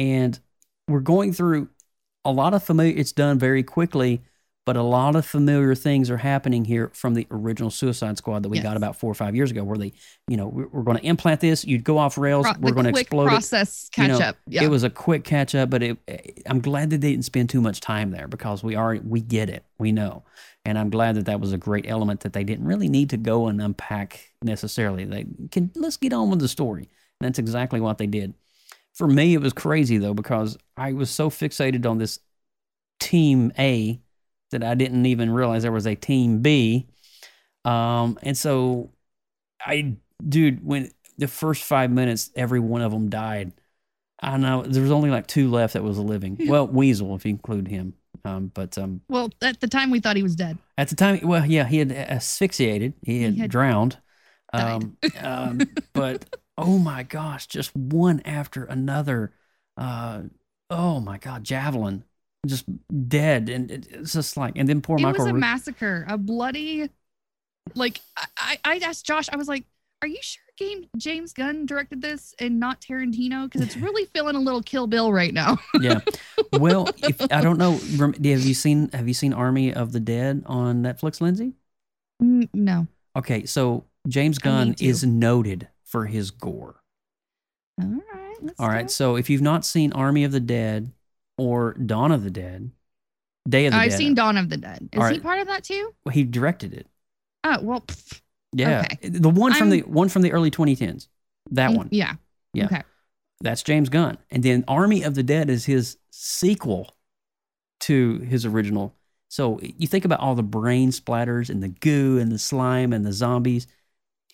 and we're going through a lot of familiar. It's done very quickly, but a lot of familiar things are happening here from the original Suicide Squad that we got about four or five years ago, where they, you know, we're, we're going to implant this. You'd go off rails. Pro- we're going to explode it. process You catch know, up yeah It was a quick catch up, but it, eh, I'm glad that they didn't spend too much time there because we are we get it, we know, and I'm glad that that was a great element that they didn't really need to go and unpack necessarily. They can let's get on with the story. And that's exactly what they did. For me, it was crazy though because I was so fixated on this team A that I didn't even realize there was a team B. Um, and so I, dude, when the first five minutes, every one of them died. I know there was only like two left that was living. Well, Weasel, if you include him. Um, but um, well at the time we thought he was dead at the time, well, yeah, he had asphyxiated, he had, had drowned. Um, um, but oh my gosh, just one after another. Uh, oh my God, javelin, just dead, and it- it's just like, and then poor it Michael. was a Rook- massacre a bloody like I, I asked josh i was like are you sure Game, james gunn directed this and not tarantino because it's really feeling a little kill bill right now yeah. Well, if I don't know, have you seen have you seen Army of the Dead on Netflix, Lindsay? No Okay, so James Gunn is noted for his gore. all right All right, it. so if you've not seen Army of the Dead or Dawn of the Dead, Day of the I've Dead. seen Dawn of the Dead. Is All he part of that too? Well, he directed it. Oh well. pff, Yeah, Okay. the one from I'm- the one from the early 2010s. That one. Yeah. Yeah. Okay. That's James Gunn. And then Army of the Dead is his sequel to his original. So you think about all the brain splatters and the goo and the slime and the zombies.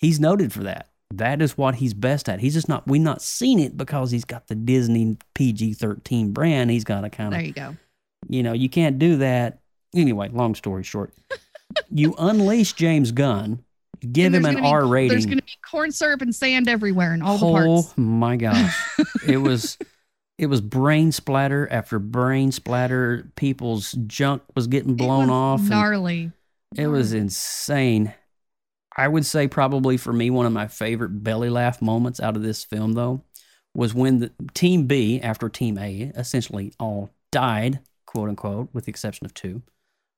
He's noted for that. That is what he's best at. He's just not, we've not seen it because he's got the Disney PG 13 brand. He's got a kind of There you go. you know, you can't do that. Anyway, long story short, you unleash James Gunn, give him an gonna be- R rating. There's going to be corn syrup and sand everywhere in all the oh my gosh it was it was brain splatter after brain splatter people's junk was getting blown was off Gnarly. it was insane i would say probably for me one of my favorite belly laugh moments out of this film though was when the team b after team a essentially all died quote unquote with the exception of two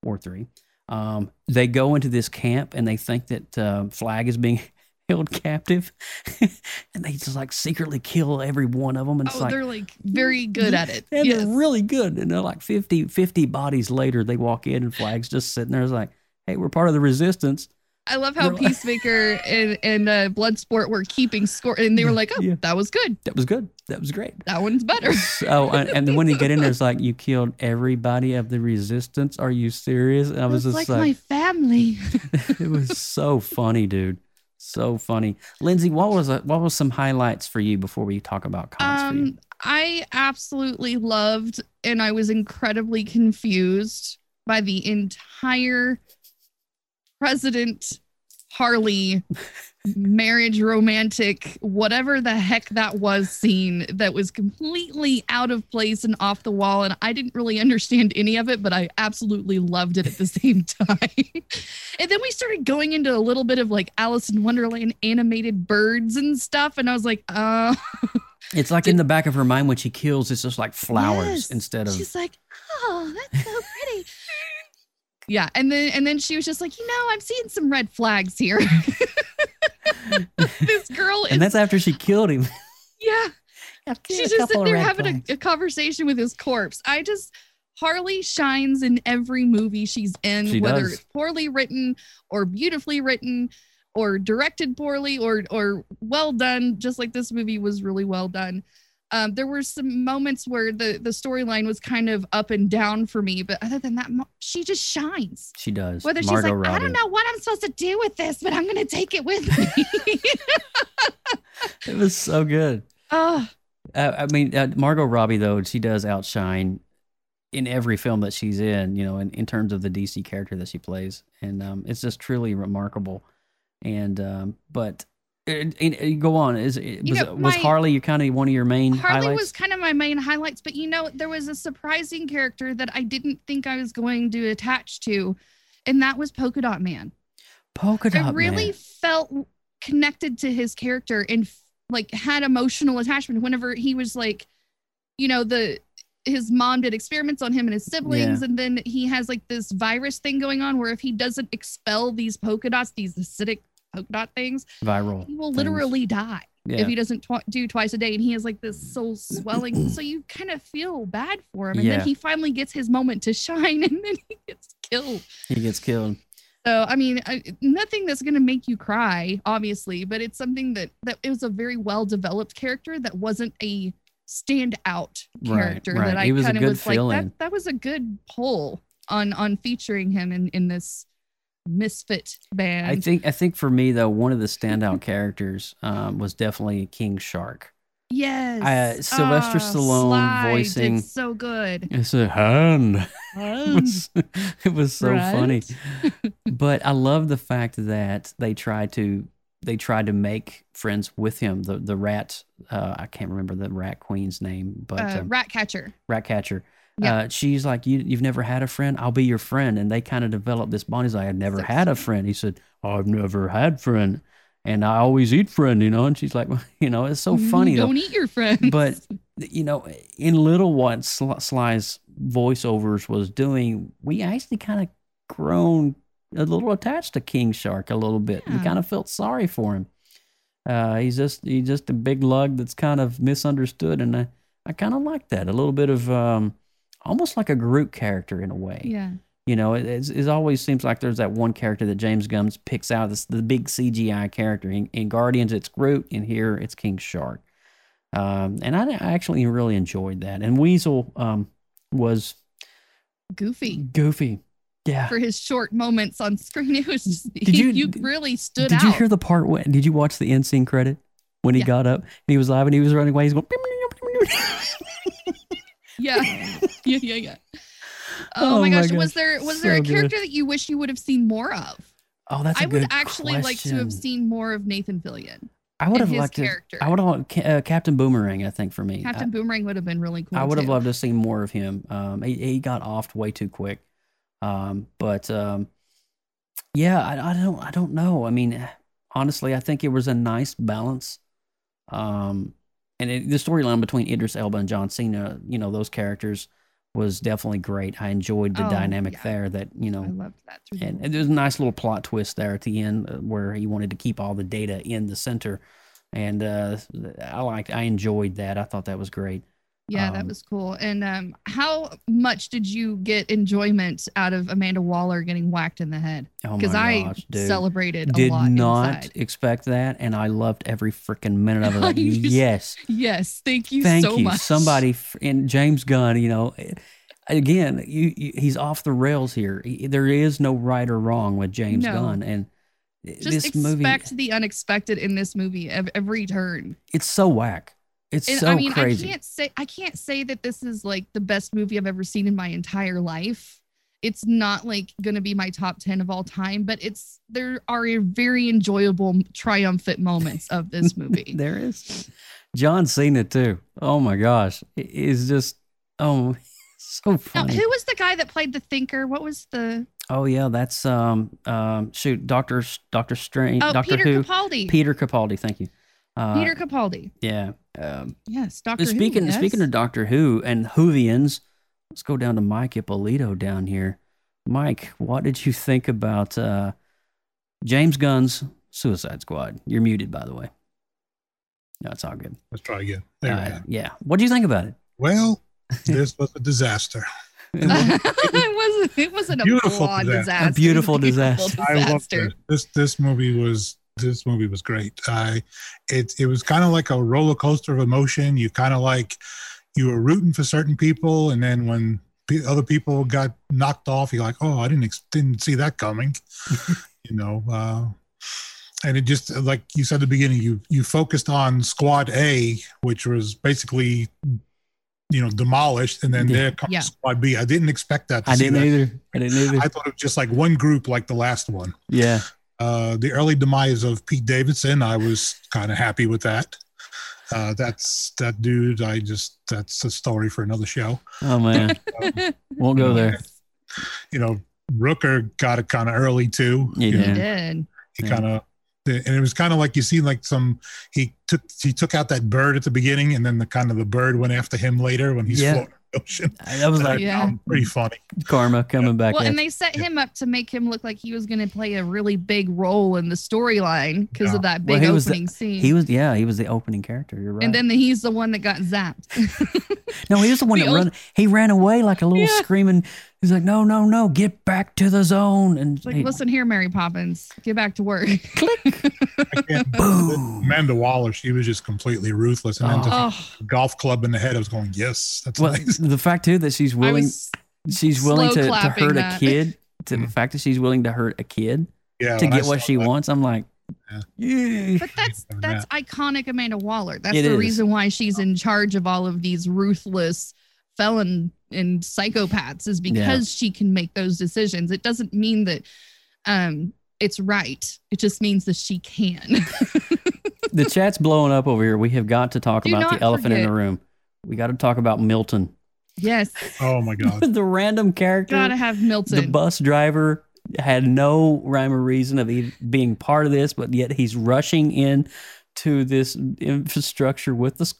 or three um, they go into this camp and they think that uh, flag is being held captive and they just like secretly kill every one of them and Oh, like they're like very good at it. and Yes. they're really good and they're like 50 50 bodies later they walk in and flag's just sitting there it's like hey we're part of the resistance I love how Peacemaker and, and uh, Bloodsport were keeping score, and they were like, "Oh, Yeah. that was good. that was good that was great That one's better." so and, and then when they get in there it's like you killed everybody of the resistance are you serious and i was It's just like, my family. it was so funny dude so funny lindsay what was a, what was some highlights for you before we talk about comments for you Um, I absolutely loved, and I was incredibly confused by the entire President Harley marriage romantic whatever the heck that was scene that was completely out of place and off the wall and i didn't really understand any of it but i absolutely loved it at the same time and then we started going into a little bit of like alice in wonderland animated birds and stuff and i was like uh it's like in the back of her mind when she kills it's just like flowers Yes. instead of She's like, oh, that's so pretty. Yeah, and then and then she was just like, you know, I'm seeing some red flags here. this girl is and that's after she killed him yeah. She's just sitting there having a, a conversation with his corpse. I just Harley shines in every movie she's in, She whether does. it's poorly written or beautifully written or directed poorly or or well done, just like this movie was really well done. Um, there were some moments where the the storyline was kind of up and down for me, but other than that, she just shines. she does Whether she's like, I don't know what I'm supposed to do with this, but I'm gonna take it with me. It was so good. oh, Uh, I mean, uh, Margot Robbie though she does outshine in every film that she's in. You know, in, in terms of the DC character that she plays, and um, it's just truly remarkable. And um, but uh, and- and go on. Is it- You was, know, was my- Harley you kind of one of your main Harley highlights? was kind of my main highlights, but you know, there was a surprising character that I didn't think I was going to attach to, and that was Polka Dot Man. Polka Dot I really Man. felt connected to his character and f- like had emotional attachment whenever he was like, you know, the his mom did experiments on him and his siblings, Yeah. and then he has like this virus thing going on where if he doesn't expel these polka dots, these acidic polka dot things, viral. he will things. literally die Yeah. if he doesn't tw- do twice a day and he has like this soul swelling so you kind of feel bad for him and Yeah. then he finally gets his moment to shine and then he gets killed he gets killed. so i mean I, nothing that's going to make you cry obviously but it's something that that it was a very well developed character that wasn't a standout Right, character right. that i He was a kind of was like that, that was a good pull on on featuring him in in this misfit band I think I think for me though, one of the standout characters um, was definitely King Shark. Yes. Uh, Sylvester Oh, Stallone Sly voicing- so good. It's a hand. it was, it was so funny. but I love the fact that they tried to they tried to make friends with him. The the rat uh, I can't remember the rat queen's name, but uh, um, Ratcatcher. rat catcher. Yeah. Uh, she's like, you, you've never had a friend? I'll be your friend. And they kind of developed this bond. He's like, I've never had a friend. He said, I've never had friend. And I always eat friend, you know? And she's like, well, you know, it's so funny. Don't eat your friend. But, you know, in little what Sl- Sly's voiceovers was doing, we actually kind of grown a little attached to King Shark a little bit. We kind of felt sorry for him. Uh, he's just he's just a big lug that's kind of misunderstood, and I, I kind of like that. A little bit of um, almost like a Groot character in a way. Yeah. You know, it, it's, it always seems like there's that one character that James Gunn picks out. This the big CGI character. In, in Guardians, it's Groot, and here it's King Shark. Um, and I, I actually really enjoyed that. And Weasel um, was Goofy goofy. Yeah. for his short moments on screen. It was just, Did he, you- you, really stood Did out. Did you hear the part when? Did you watch the end scene credit when he Yeah. got up and he was live and He was running away. He's going. Yeah. yeah, yeah, yeah. Oh Oh, my my gosh. Was there was there So a good. character that you wish you would have seen more of? Oh, that's a I would good actually like to have seen more of Nathan Fillion. I would have his liked to. I would have uh, Captain Boomerang. I think for me, I- Captain Boomerang would have been really cool. I would have loved to see more of him. Um, he, he got off way too quick. Um, but um, yeah, I, I don't I don't know. I mean, honestly, I think it was a nice balance. Um, and it, the storyline between Idris Elba and John Cena, you know, those characters was definitely great. I enjoyed the Oh, dynamic yeah. there. That you know, I loved that the and, and there's a nice little plot twist there at the end uh, where he wanted to keep all the data in the center, and uh, I liked, I enjoyed that. I thought that was great. Yeah, that Um, was cool. And um, how much did you get enjoyment out of Amanda Waller getting whacked in the head? Oh Because I gosh, dude. celebrated Did not inside. expect that, and I loved every freaking minute of it. Like, yes, Yes, thank you thank so you, much. somebody. And James Gunn, you know, eh, again, you, you, he's off the rails here. He- There is no right or wrong with James No. Gunn, and Just this movie, expect the unexpected in this movie every turn. it's so whack. It's And so I mean, crazy. I can't say I can't say that this is like the best movie I've ever seen in my entire life. It's not like going to be my top 10 of all time, but it's there are very enjoyable triumphant moments of this movie. there is John Cena too. Oh my gosh, it is just oh so now, funny. who was the guy that played the thinker? What was the Oh yeah, that's um um shoot, Doctor Doctor Strange, Oh, Doctor Peter Who, Capaldi. Peter Capaldi. Thank you. Uh, Peter Capaldi? Yeah. Um, Yes, Doctor Who, speaking yes. speaking of Doctor Who and Whovians, let's go down to Mike Ippolito down here. Mike, what did you think about uh, James Gunn's Suicide Squad? You're muted, by the way. No, it's all good. Let's try again. There we Uh, go. yeah. What do you think about it? Well, this was a disaster. it wasn't it wasn't a Beautiful disaster. disaster. A beautiful disaster. I loved it. This this movie was this movie was great. I it it was kind of like a roller coaster of emotion. You kind of like you were rooting for certain people, and then when pe- other people got knocked off, you're like, oh, I didn't ex- didn't see that coming. you know, uh, and it just like you said at the beginning, you you focused on Squad A, which was basically you know demolished, and then Yeah. there comes Yeah. Squad B. I didn't expect that. To I see didn't that. either. I didn't either. I thought it was just like one group, like the last one. yeah. Uh, the early demise of Pete Davidson, I was kind of happy with that. Uh, that's that dude. I just that's a story for another show. Oh man, won't go there. You know, Rooker got it kind of early too. He did. did. He kind of, and it was kind of like you see like some. He took he took out that bird at the beginning, and then the kind of the bird went after him later when he's Yeah. floating in the ocean. That was like Yeah. Pretty funny. karma coming back. Well, at and they set him up to make him look like he was going to play a really big role in the storyline because of that Well, big he was the- opening scene. He was yeah, he was the opening character. You're right. and then he's the one that got zapped. no, he was the one the that old- run. He ran away like a little Yeah. screaming. He's like, no, no, no, get back to the zone. And It's like, he- listen here, Mary Poppins, get back to work. I can't- Boom. Amanda Waller, she was just completely ruthless, and then the oh, golf club in the head. I was going, yes, that's well, nice. the fact too that she's willing, she's willing to, to hurt that. a kid. To the mm-hmm. fact that she's willing to hurt a kid Yeah, to when I get what she that- wants, I'm like, Yeah. yeah. But that's that's iconic Amanda Waller. That's It the is. reason why she's in charge of all of these ruthless felon and psychopaths is because she can make those decisions. It doesn't mean that um it's right. It just means that she can. the chat's blowing up over here. We have got to talk Do about the elephant in the room. We got to talk about Milton, yes. Oh my god. the random character. Gotta have Milton. the bus driver had no rhyme or reason of e- being part of this, but yet he's rushing in to this infrastructure with the.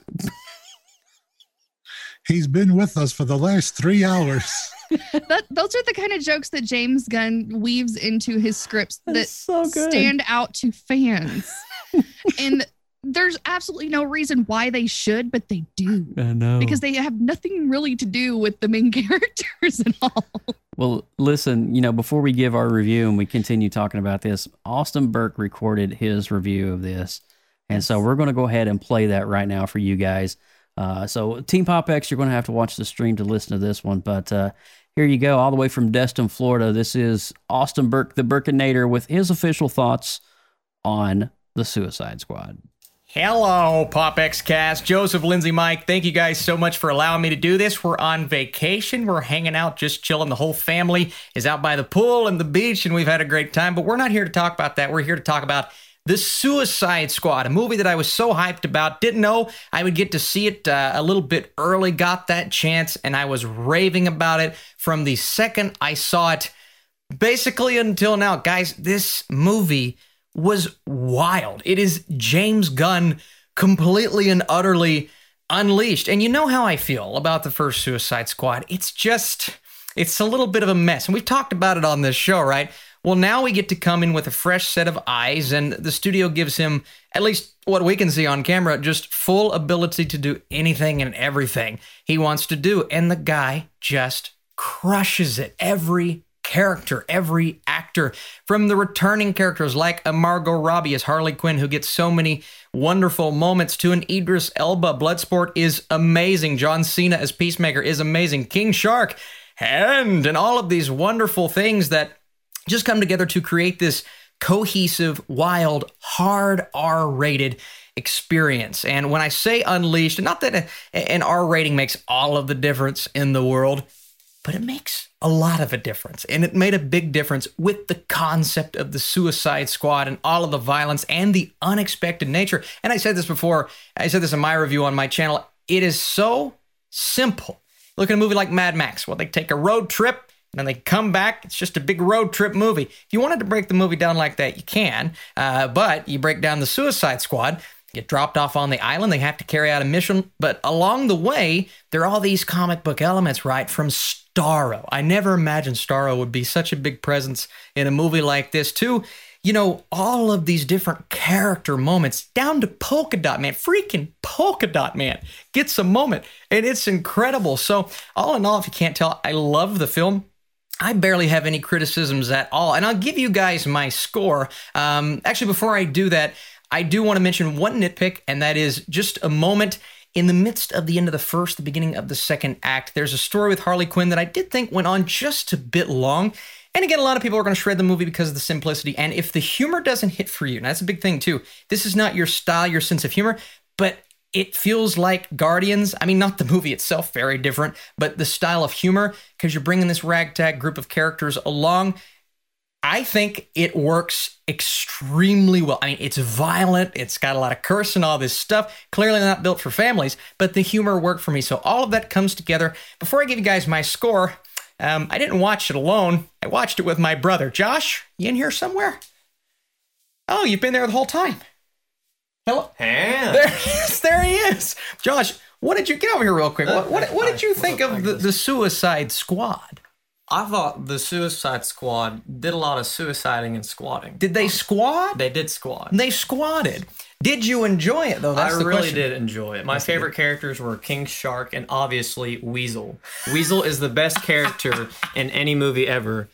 Sc- He's been with us for the last three hours. that, those are the kind of jokes that James Gunn weaves into his scripts that That's so stand out to fans. and there's absolutely no reason why they should, but they do. I know. Because they have nothing really to do with the main characters at all. Well, listen, you know, before we give our review and we continue talking about this, Austin Burke recorded his review of this. And so we're going to go ahead and play that right now for you guys. Uh, so, Team Pop X, you're going to have to watch the stream to listen to this one. But uh, here you go, all the way from Destin, Florida. This is Austin Burke, the Burkinator, with his official thoughts on the Suicide Squad. Hello, PopX Cast. Joseph, Lindsay, Mike. Thank you guys so much for allowing me to do this. We're on vacation. We're hanging out, just chilling. The whole family is out by the pool and the beach, and we've had a great time. But we're not here to talk about that. We're here to talk about The Suicide Squad, a movie that I was so hyped about. Didn't know I would get to see it uh, a little bit early. Got that chance, and I was raving about it from the second I saw it, basically until now. Guys, this movie was wild. It is James Gunn completely and utterly unleashed. And you know how I feel about the first Suicide Squad. It's just, it's a little bit of a mess. And we've talked about it on this show, right? Well, now we get to come in with a fresh set of eyes, and the studio gives him, at least what we can see on camera, just full ability to do anything and everything he wants to do. And the guy just crushes it every character, every actor, from the returning characters like Margot Robbie as Harley Quinn, who gets so many wonderful moments, to an Idris Elba. Bloodsport is amazing. John Cena as Peacemaker is amazing. King Shark, and and all of these wonderful things that just come together to create this cohesive, wild, hard R rated experience. And when I say unleashed, not that an R rating makes all of the difference in the world, but it makes a lot of a difference. And it made a big difference with the concept of the Suicide Squad and all of the violence and the unexpected nature. And I said this before, I said this in my review on my channel. It is so simple. Look at a movie like Mad Max. Well, they take a road trip and they come back. It's just a big road trip movie. If you wanted to break the movie down like that, you can. Uh, but you break down the Suicide Squad, get dropped off on the island. They have to carry out a mission. But along the way, there are all these comic book elements, right? From Starro. I never imagined Starro would be such a big presence in a movie like this, too. You know, all of these different character moments, down to Polka Dot Man, freaking Polka Dot Man gets a moment, and it's incredible. So, all in all, if you can't tell, I love the film. I barely have any criticisms at all. And I'll give you guys my score. Um, actually, before I do that, I do want to mention one nitpick, and that is just a moment in the midst of the end of the first, the beginning of the second act. There's a story with Harley Quinn that I did think went on just a bit long. And again, a lot of people are going to shred the movie because of the simplicity. And if the humor doesn't hit for you, and that's a big thing too, this is not your style, your sense of humor, but it feels like Guardians. I mean, not the movie itself, very different, but the style of humor, because you're bringing this ragtag group of characters along. I think it works extremely well. I mean, it's violent, it's got a lot of curse and all this stuff. Clearly not built for families, but the humor worked for me. So all of that comes together. Before I give you guys my score, um, I didn't watch it alone. I watched it with my brother. Josh, you in here somewhere? Oh, you've been there the whole time. Hello? Hey. There he is. There he is. Josh, what did you get over here real quick? What, what, what did you think of the, the Suicide Squad? I thought the Suicide Squad did a lot of suiciding and squatting. Did they squat? They did squat. They squatted. Did you enjoy it though? That's I really question. did enjoy it. My Yes, favorite characters were King Shark and obviously Weasel. Weasel is the best character in any movie ever.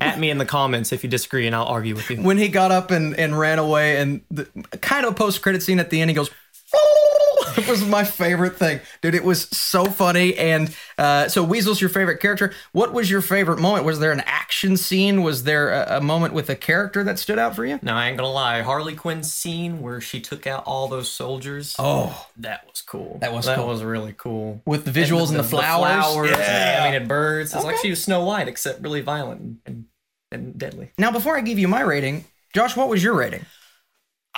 At me in the comments if you disagree, and I'll argue with you. when he got up and, and ran away and the kind of post credit scene at the end he goes it was my favorite thing dude it was so funny and uh, so weasel's your favorite character what was your favorite moment was there an action scene was there a, a moment with a character that stood out for you No, I ain't gonna lie. Harley Quinn scene where she took out all those soldiers. Oh. that was cool. That was that cool. was really cool. With the visuals and the flowers? flowers, Yeah. and animated birds. It's like she was Snow White, except really violent and, and deadly. now before i give you my rating josh what was your rating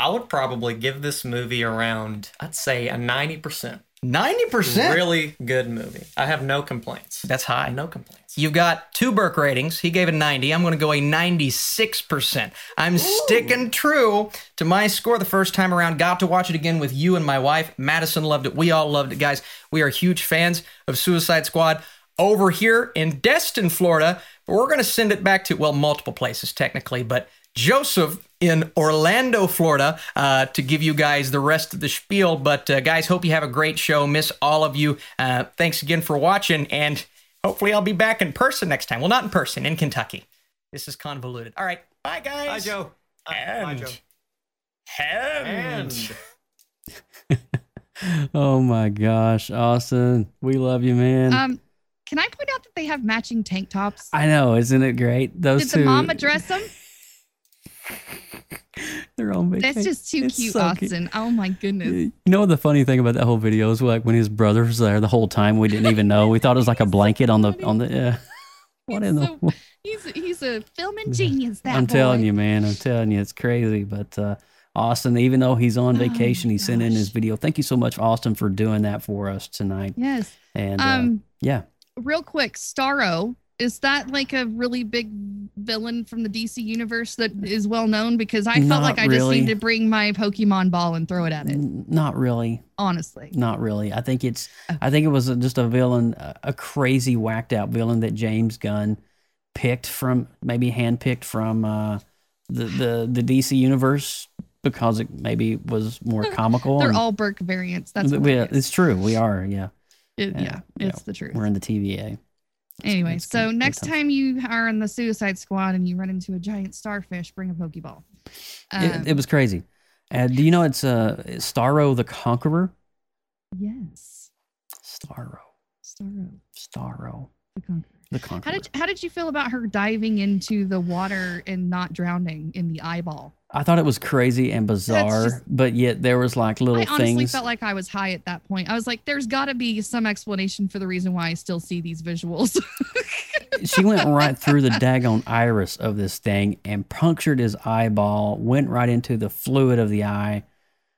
I would probably give this movie around, I'd say a 90%. 90% Really good movie. I have no complaints. that's high No complaints. You've got two Burke ratings. He gave it 90. I'm going to go a 96%. I'm sticking true to my score the first time around. Got to watch it again with you and my wife. Madison loved it. We all loved it, guys. We are huge fans of Suicide Squad over here in Destin, Florida. But we're going to send it back to, well, multiple places technically, but Joseph in Orlando, Florida, uh, to give you guys the rest of the spiel. But uh, guys, hope you have a great show. Miss all of you. Uh, thanks again for watching, and hopefully I'll be back in person next time. Well, not in person, in Kentucky. This is convoluted. All right, bye guys. Bye, Joe. And, Bye, Joe. and, Oh my gosh, Austin, we love you, man. Um, can I point out that they have matching tank tops? I know, isn't it great? Those Did two, the mama dress them? they're on vacation. That's just too It's cute, so cute. Austin. Oh my goodness. You know the funny thing about that whole video is like when his brother was there the whole time we didn't even know. We thought it was like a blanket on the on the yeah. What in the He's he's a filming genius. That I'm telling you, man. I'm telling you, it's crazy. But uh, Austin, even though he's on Oh, vacation, he sent in his video. Thank you so much, Austin, for doing that for us tonight. Yes. And uh, Um, yeah, real quick, Starro. Is that like a really big villain from the DC universe that is well known? Because I felt Not like I just really. need to bring my Pokemon ball and throw it at it. not really. Honestly. Not really. I think it's. I think it was just a villain, a a crazy, whacked out villain that James Gunn picked from, maybe handpicked from uh, the the the DC universe because it maybe was more comical. They're and- all Burke variants. That's what we, it is. it's true. We are. Yeah. It- yeah, it's the truth. We're in the TVA. Anyway, so next time you are in the Suicide Squad and you run into a giant starfish, bring a Pokeball. Um, it, it was crazy. Uh, do you know it's uh, Starro the Conqueror? yes, Starro. Starro Starro. the Conqueror. The Conqueror. How did how did you feel about her diving into the water and not drowning in the eyeball? I thought it was crazy and bizarre, just- but yet there was like little things. I honestly things. felt like I was high at that point. I was like, "There's got to be some explanation for the reason why I still see these visuals." she went right through the daggone iris of this thing and punctured his eyeball, went right into the fluid of the eye.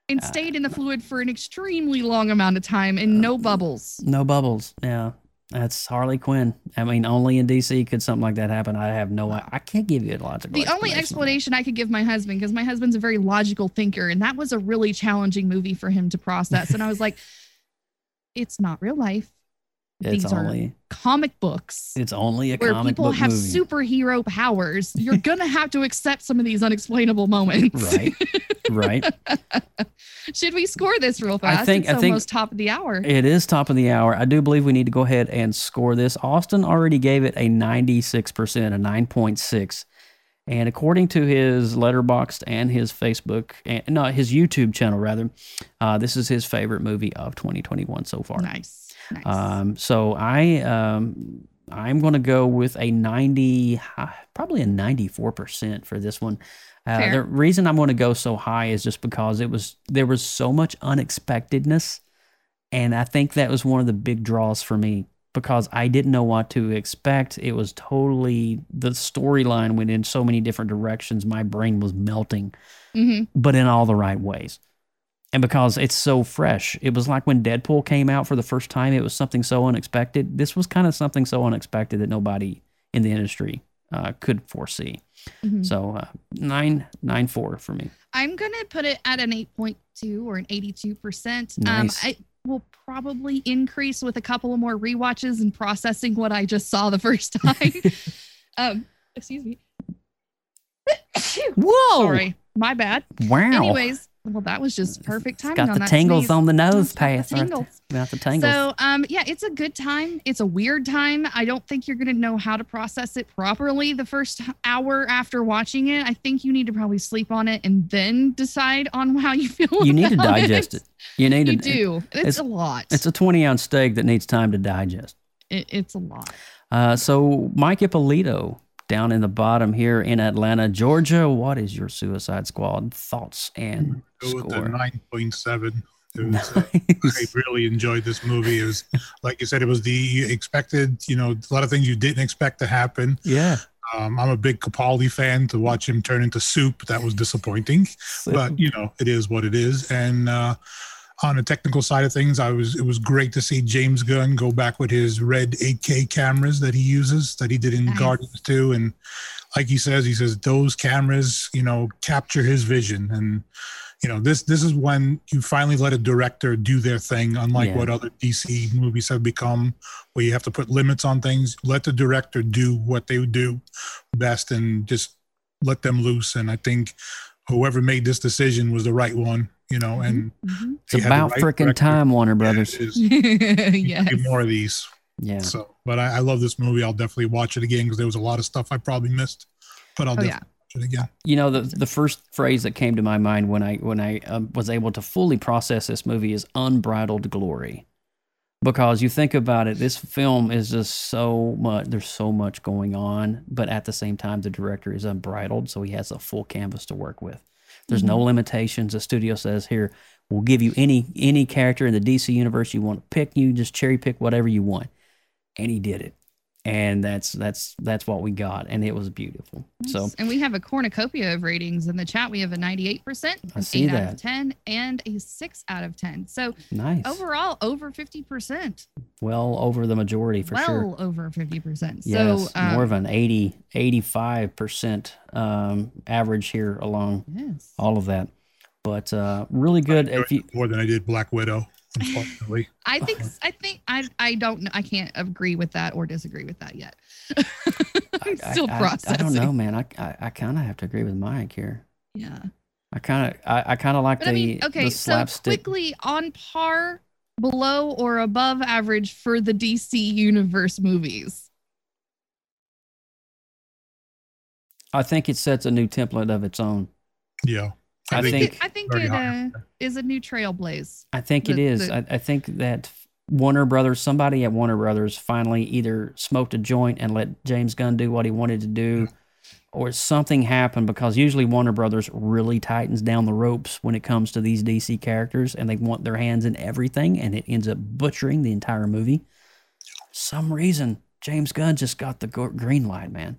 and uh, stayed in the fluid for an extremely long amount of time and no uh, bubbles. No bubbles. Yeah. That's Harley Quinn. I mean, only in DC could something like that happen. I have no I can't give you a logical The only explanation I could give my husband, because my husband's a very logical thinker, and that was a really challenging movie for him to process. And I was like, it's not real life. It's These only are comic books it's only a where people have movie. superhero powers. You're going to have to accept some of these unexplainable moments. right. Right. Should we score this real fast? think- it's I think- almost top of the hour. It is top of the hour. I do believe we need to go ahead and score this. Austin already gave it a 96%, a 9.6. And according to his Letterboxd and his Facebook, and no, his YouTube channel rather, uh, this is his favorite movie of 2021 so far. Nice. Nice. Um, so I um, I'm going to go with a 90, uh, probably a 94% for this one. Uh, the reason I'm going to go so high is just because it was there was so much unexpectedness, and I think that was one of the big draws for me because I didn't know what to expect. It was totally the storyline went in so many different directions. My brain was melting Mhm. but in all the right ways. And because it's so fresh, it was like when Deadpool came out for the first time, it was something so unexpected. This was kind of something so unexpected that nobody in the industry uh, could foresee. Mhm. So uh, nine nine four for me. I'm gonna put it at an 8.2 or an 82 percent. Nice. Um, I will probably increase with a couple of more rewatches and processing what I just saw the first time. um, excuse me. Whoa! Sorry, my bad. Wow. Anyways, well, that was just perfect timing. Got on the that tingles sneeze. on the nose, Got the right Got the tingles. So, um, yeah, it's a good time. It's a weird time. I don't think you're going to know how to process it properly the first hour after watching it. I think you need to probably sleep on it and then decide on how you feel. you need to digest it. You need You to. do. It's, a lot. It's a twenty ounce steak that needs time to digest. It, it's a lot. Uh, so Mike Ippolito down in the bottom here in Atlanta, Georgia. What is your Suicide Squad thoughts and Go with the score? nine point seven. Was, uh, I really enjoyed this movie. It was like you said, it was the expected. You know, a lot of things you didn't expect to happen. Yeah. Um, I'm a big Capaldi fan. To watch him turn into soup, that was disappointing. But you know, it is what it is. And uh, on the technical side of things, I was it was great to see James Gunn go back with his red 8K cameras that he uses that he did in Nice. Guardians 2. And like he says, he says those cameras, you know, capture his vision. And you know, this this is when you finally let a director do their thing, unlike Yeah. what other DC movies have become, where you have to put limits on things. Let the director do what they do best and just let them loose. And I think whoever made this decision was the right one. You know, and Mhm. It's they had the about right freaking time, Warner Brothers. It is. We yes. need more of these. Yeah. So, but I, I love this movie. I'll definitely watch it again because there was a lot of stuff I probably missed. But I'll Oh, definitely yeah. watch it again. You know, the the first phrase that came to my mind when I when I um, was able to fully process this movie is unbridled glory, because you think about it, this film is just so much. There's so much going on, but at the same time, the director is unbridled, so he has a full canvas to work with. There's no mm-hmm. limitations. The studio says here, we'll give you any any character in the DC universe you want to pick. You just cherry pick whatever you want, and he did it. And that's that's that's what we got, and it was beautiful. So and we have a cornucopia of ratings in the chat. We have a 98%, I see 8 out that. of 10, and a 6 out of 10. So Nice. overall, over 50%. well over the majority for well sure. Well over 50%. Yes, so um, more of an 80, 85% um, average here along Yes. all of that. But uh, really good. If you, More than I did Black Widow, unfortunately. I think I think I I don't know. I can't agree with that or disagree with that yet. I'm I, still I- processing. I don't know, man. I, I, I kind of have to agree with Mike here. Yeah. I kind of I, I kind of like But the, I mean, okay, the so quickly on par, below or above average for the DC universe movies. I think it sets a new template of its own. Yeah. I, think I think very it uh, is a new trailblaze. I think it the- is. the- I, I think that Warner Brothers, somebody at Warner Brothers, finally either smoked a joint and let James Gunn do what he wanted to do, or something happened because usually Warner Brothers really tightens down the ropes when it comes to these DC characters, and they want their hands in everything, and it ends up butchering the entire movie. Some reason James Gunn just got the green light, man.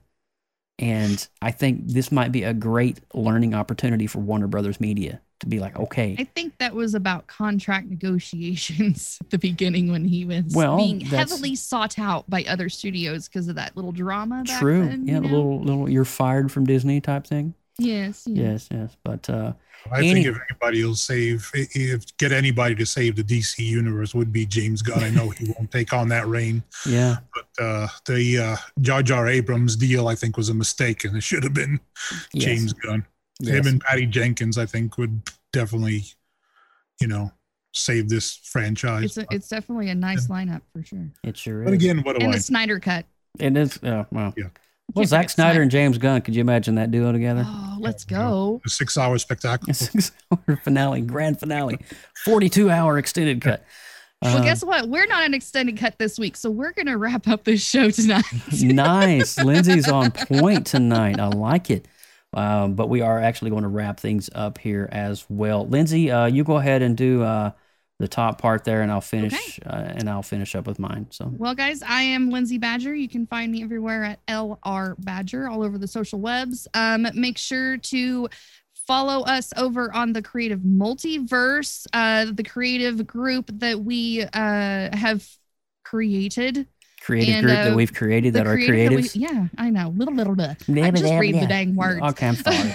And I think this might be a great learning opportunity for Warner Brothers Media to be like, okay, I think that was about contract negotiations at the beginning when he was Well, being heavily sought out by other studios because of that little drama. True. then, yeah, you a know? little little you're fired from Disney type thing. Yes. yeah. Yes, yes. But uh I any- think if anybody will save, if get anybody to save the DC universe would be James Gunn. I know he won't take on that reign, yeah, but uh, the uh, Jar Jar Abrams deal I think was a mistake, and it should have been Yes. James Gunn. Yes. Him and Patty Jenkins, I think, would definitely, you know, save this franchise. It's a, it's definitely a nice lineup for sure. it sure is. but again, what do And I? the Snyder cut. it is uh, well. Yeah. Well, Can't Zack Snyder Snyder. and James Gunn, could you imagine that duo together? Oh, let's go. A six-hour spectacle. A six hour finale, grand finale, 42 hour extended cut. Well, Uh, guess what? We're not an extended cut this week, so we're gonna wrap up this show tonight. nice. Lindsay's on point tonight. I like it. Um, but we are actually going to wrap things up here as well. Lindsay, uh, you go ahead and do uh, the top part there, and I'll finish. Uh, and I'll finish up with mine. So Well, guys, I am Lindsay Badger. You can find me everywhere at LR Badger, all over the social webs. Um, make sure to follow us over on the Creative Multiverse, uh, the creative group that we uh, have created. Creative And, group uh, that we've created that are creative that we- creatives. yeah, I know. Little, little bit. Blah, I just blah, read the dang words. Okay, I'm sorry.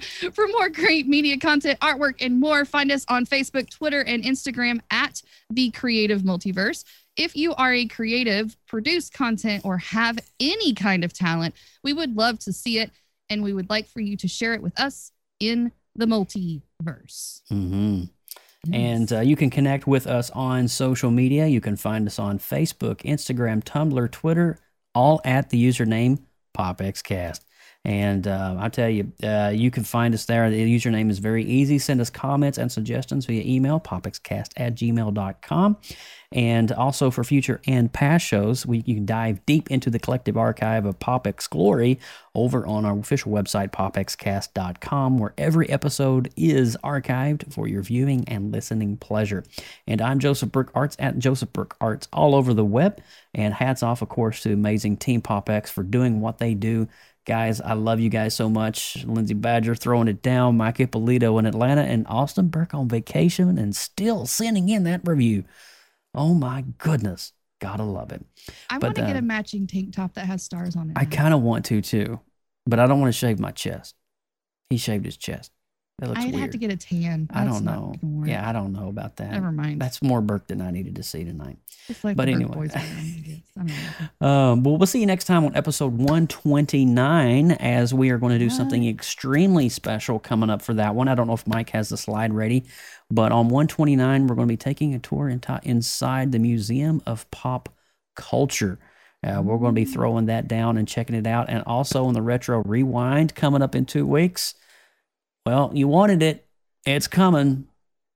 For more great media content, artwork, and more, find us on Facebook, Twitter, and Instagram at The Creative Multiverse. If you are a creative, produce content, or have any kind of talent, we would love to see it. And we would like for you to share it with us in the multiverse. And uh, you can connect with us on social media. You can find us on Facebook, Instagram, Tumblr, Twitter, all at the username PopXCast. And uh, I tell you, uh, you can find us there. The username is very easy. Send us comments and suggestions via email, popxcast at gmail.com. And also for future and past shows, we, you can dive deep into the collective archive of PopX Glory over on our official website, popxcast.com, where every episode is archived for your viewing and listening pleasure. And I'm Joseph Burke Arts at Joseph Burke Arts all over the web. And hats off, of course, to amazing Team PopX for doing what they do. Guys, I love you guys so much. Lindsay Badger throwing it down, Mike Ippolito in Atlanta, and Austin Burke on vacation and still sending in that review. Oh my goodness. Gotta love it. I want to get uh, a matching tank top that has stars on it. I kind of want to too, but I don't want to shave my chest. He shaved his chest. That looks I'd weird. have to get a tan. I don't know. Yeah, I don't know about that. Never mind. That's more Burke than I needed to see tonight. It's like but anyway. boys around, I guess. I don't know. Um, well, we'll see you next time on episode 129 as we are going to do something extremely special coming up for that one. I don't know if Mike has the slide ready, but on 129, we're going to be taking a tour into, inside the Museum of Pop Culture. Uh, we're going to be throwing that down and checking it out. And also on the Retro Rewind coming up in two weeks. Well, you wanted it. It's coming.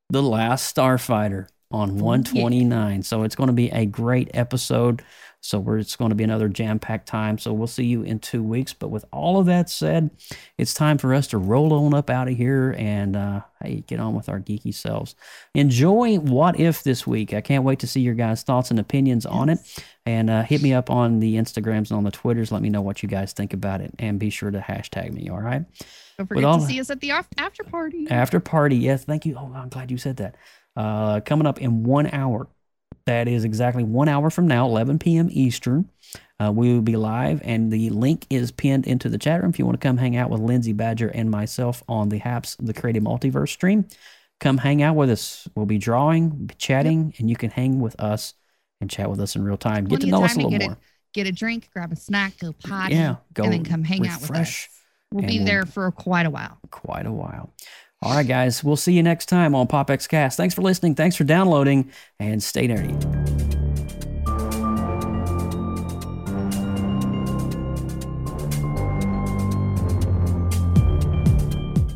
The Last Starfighter on 129. So it's going to be a great episode. So we're, it's going to be another jam-packed time. So we'll see you in two weeks. But with all of that said, it's time for us to roll on up out of here and uh, hey, get on with our geeky selves. Enjoy What If this week. I can't wait to see your guys' thoughts and opinions on it. And uh, hit me up on the Instagrams and on the Twitters. Let me know what you guys think about it. And be sure to hashtag me. All right. Don't forget all- to see us at the after party. after party, yes, thank you. Oh, I'm glad you said that. Uh, coming up in one hour. That is exactly one hour from now, 11 p.m. Eastern. Uh, we will be live, and the link is pinned into the chat room if you want to come hang out with Lindsay Badger and myself on the Haps the Creative Multiverse stream. Come hang out with us. We'll be drawing, be chatting, and you can hang with us and chat with us in real time. Get to know us a little get more. A, get a drink, grab a snack, go potty, Yeah, go and then come hang out with us. We'll and be we'll- there for quite a while. quite a while. All right, guys. We'll see you next time on PopX Cast. Thanks for listening. Thanks for downloading, and stay nerdy.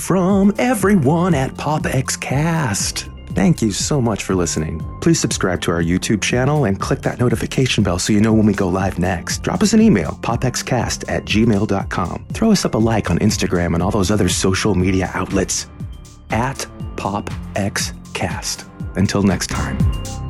From everyone at PopXCast. Thank you so much for listening. Please subscribe to our YouTube channel and click that notification bell so you know when we go live next. Drop us an email, popxcast at gmail.com. Throw us up a like on Instagram and all those other social media outlets at PopXCast. Until next time.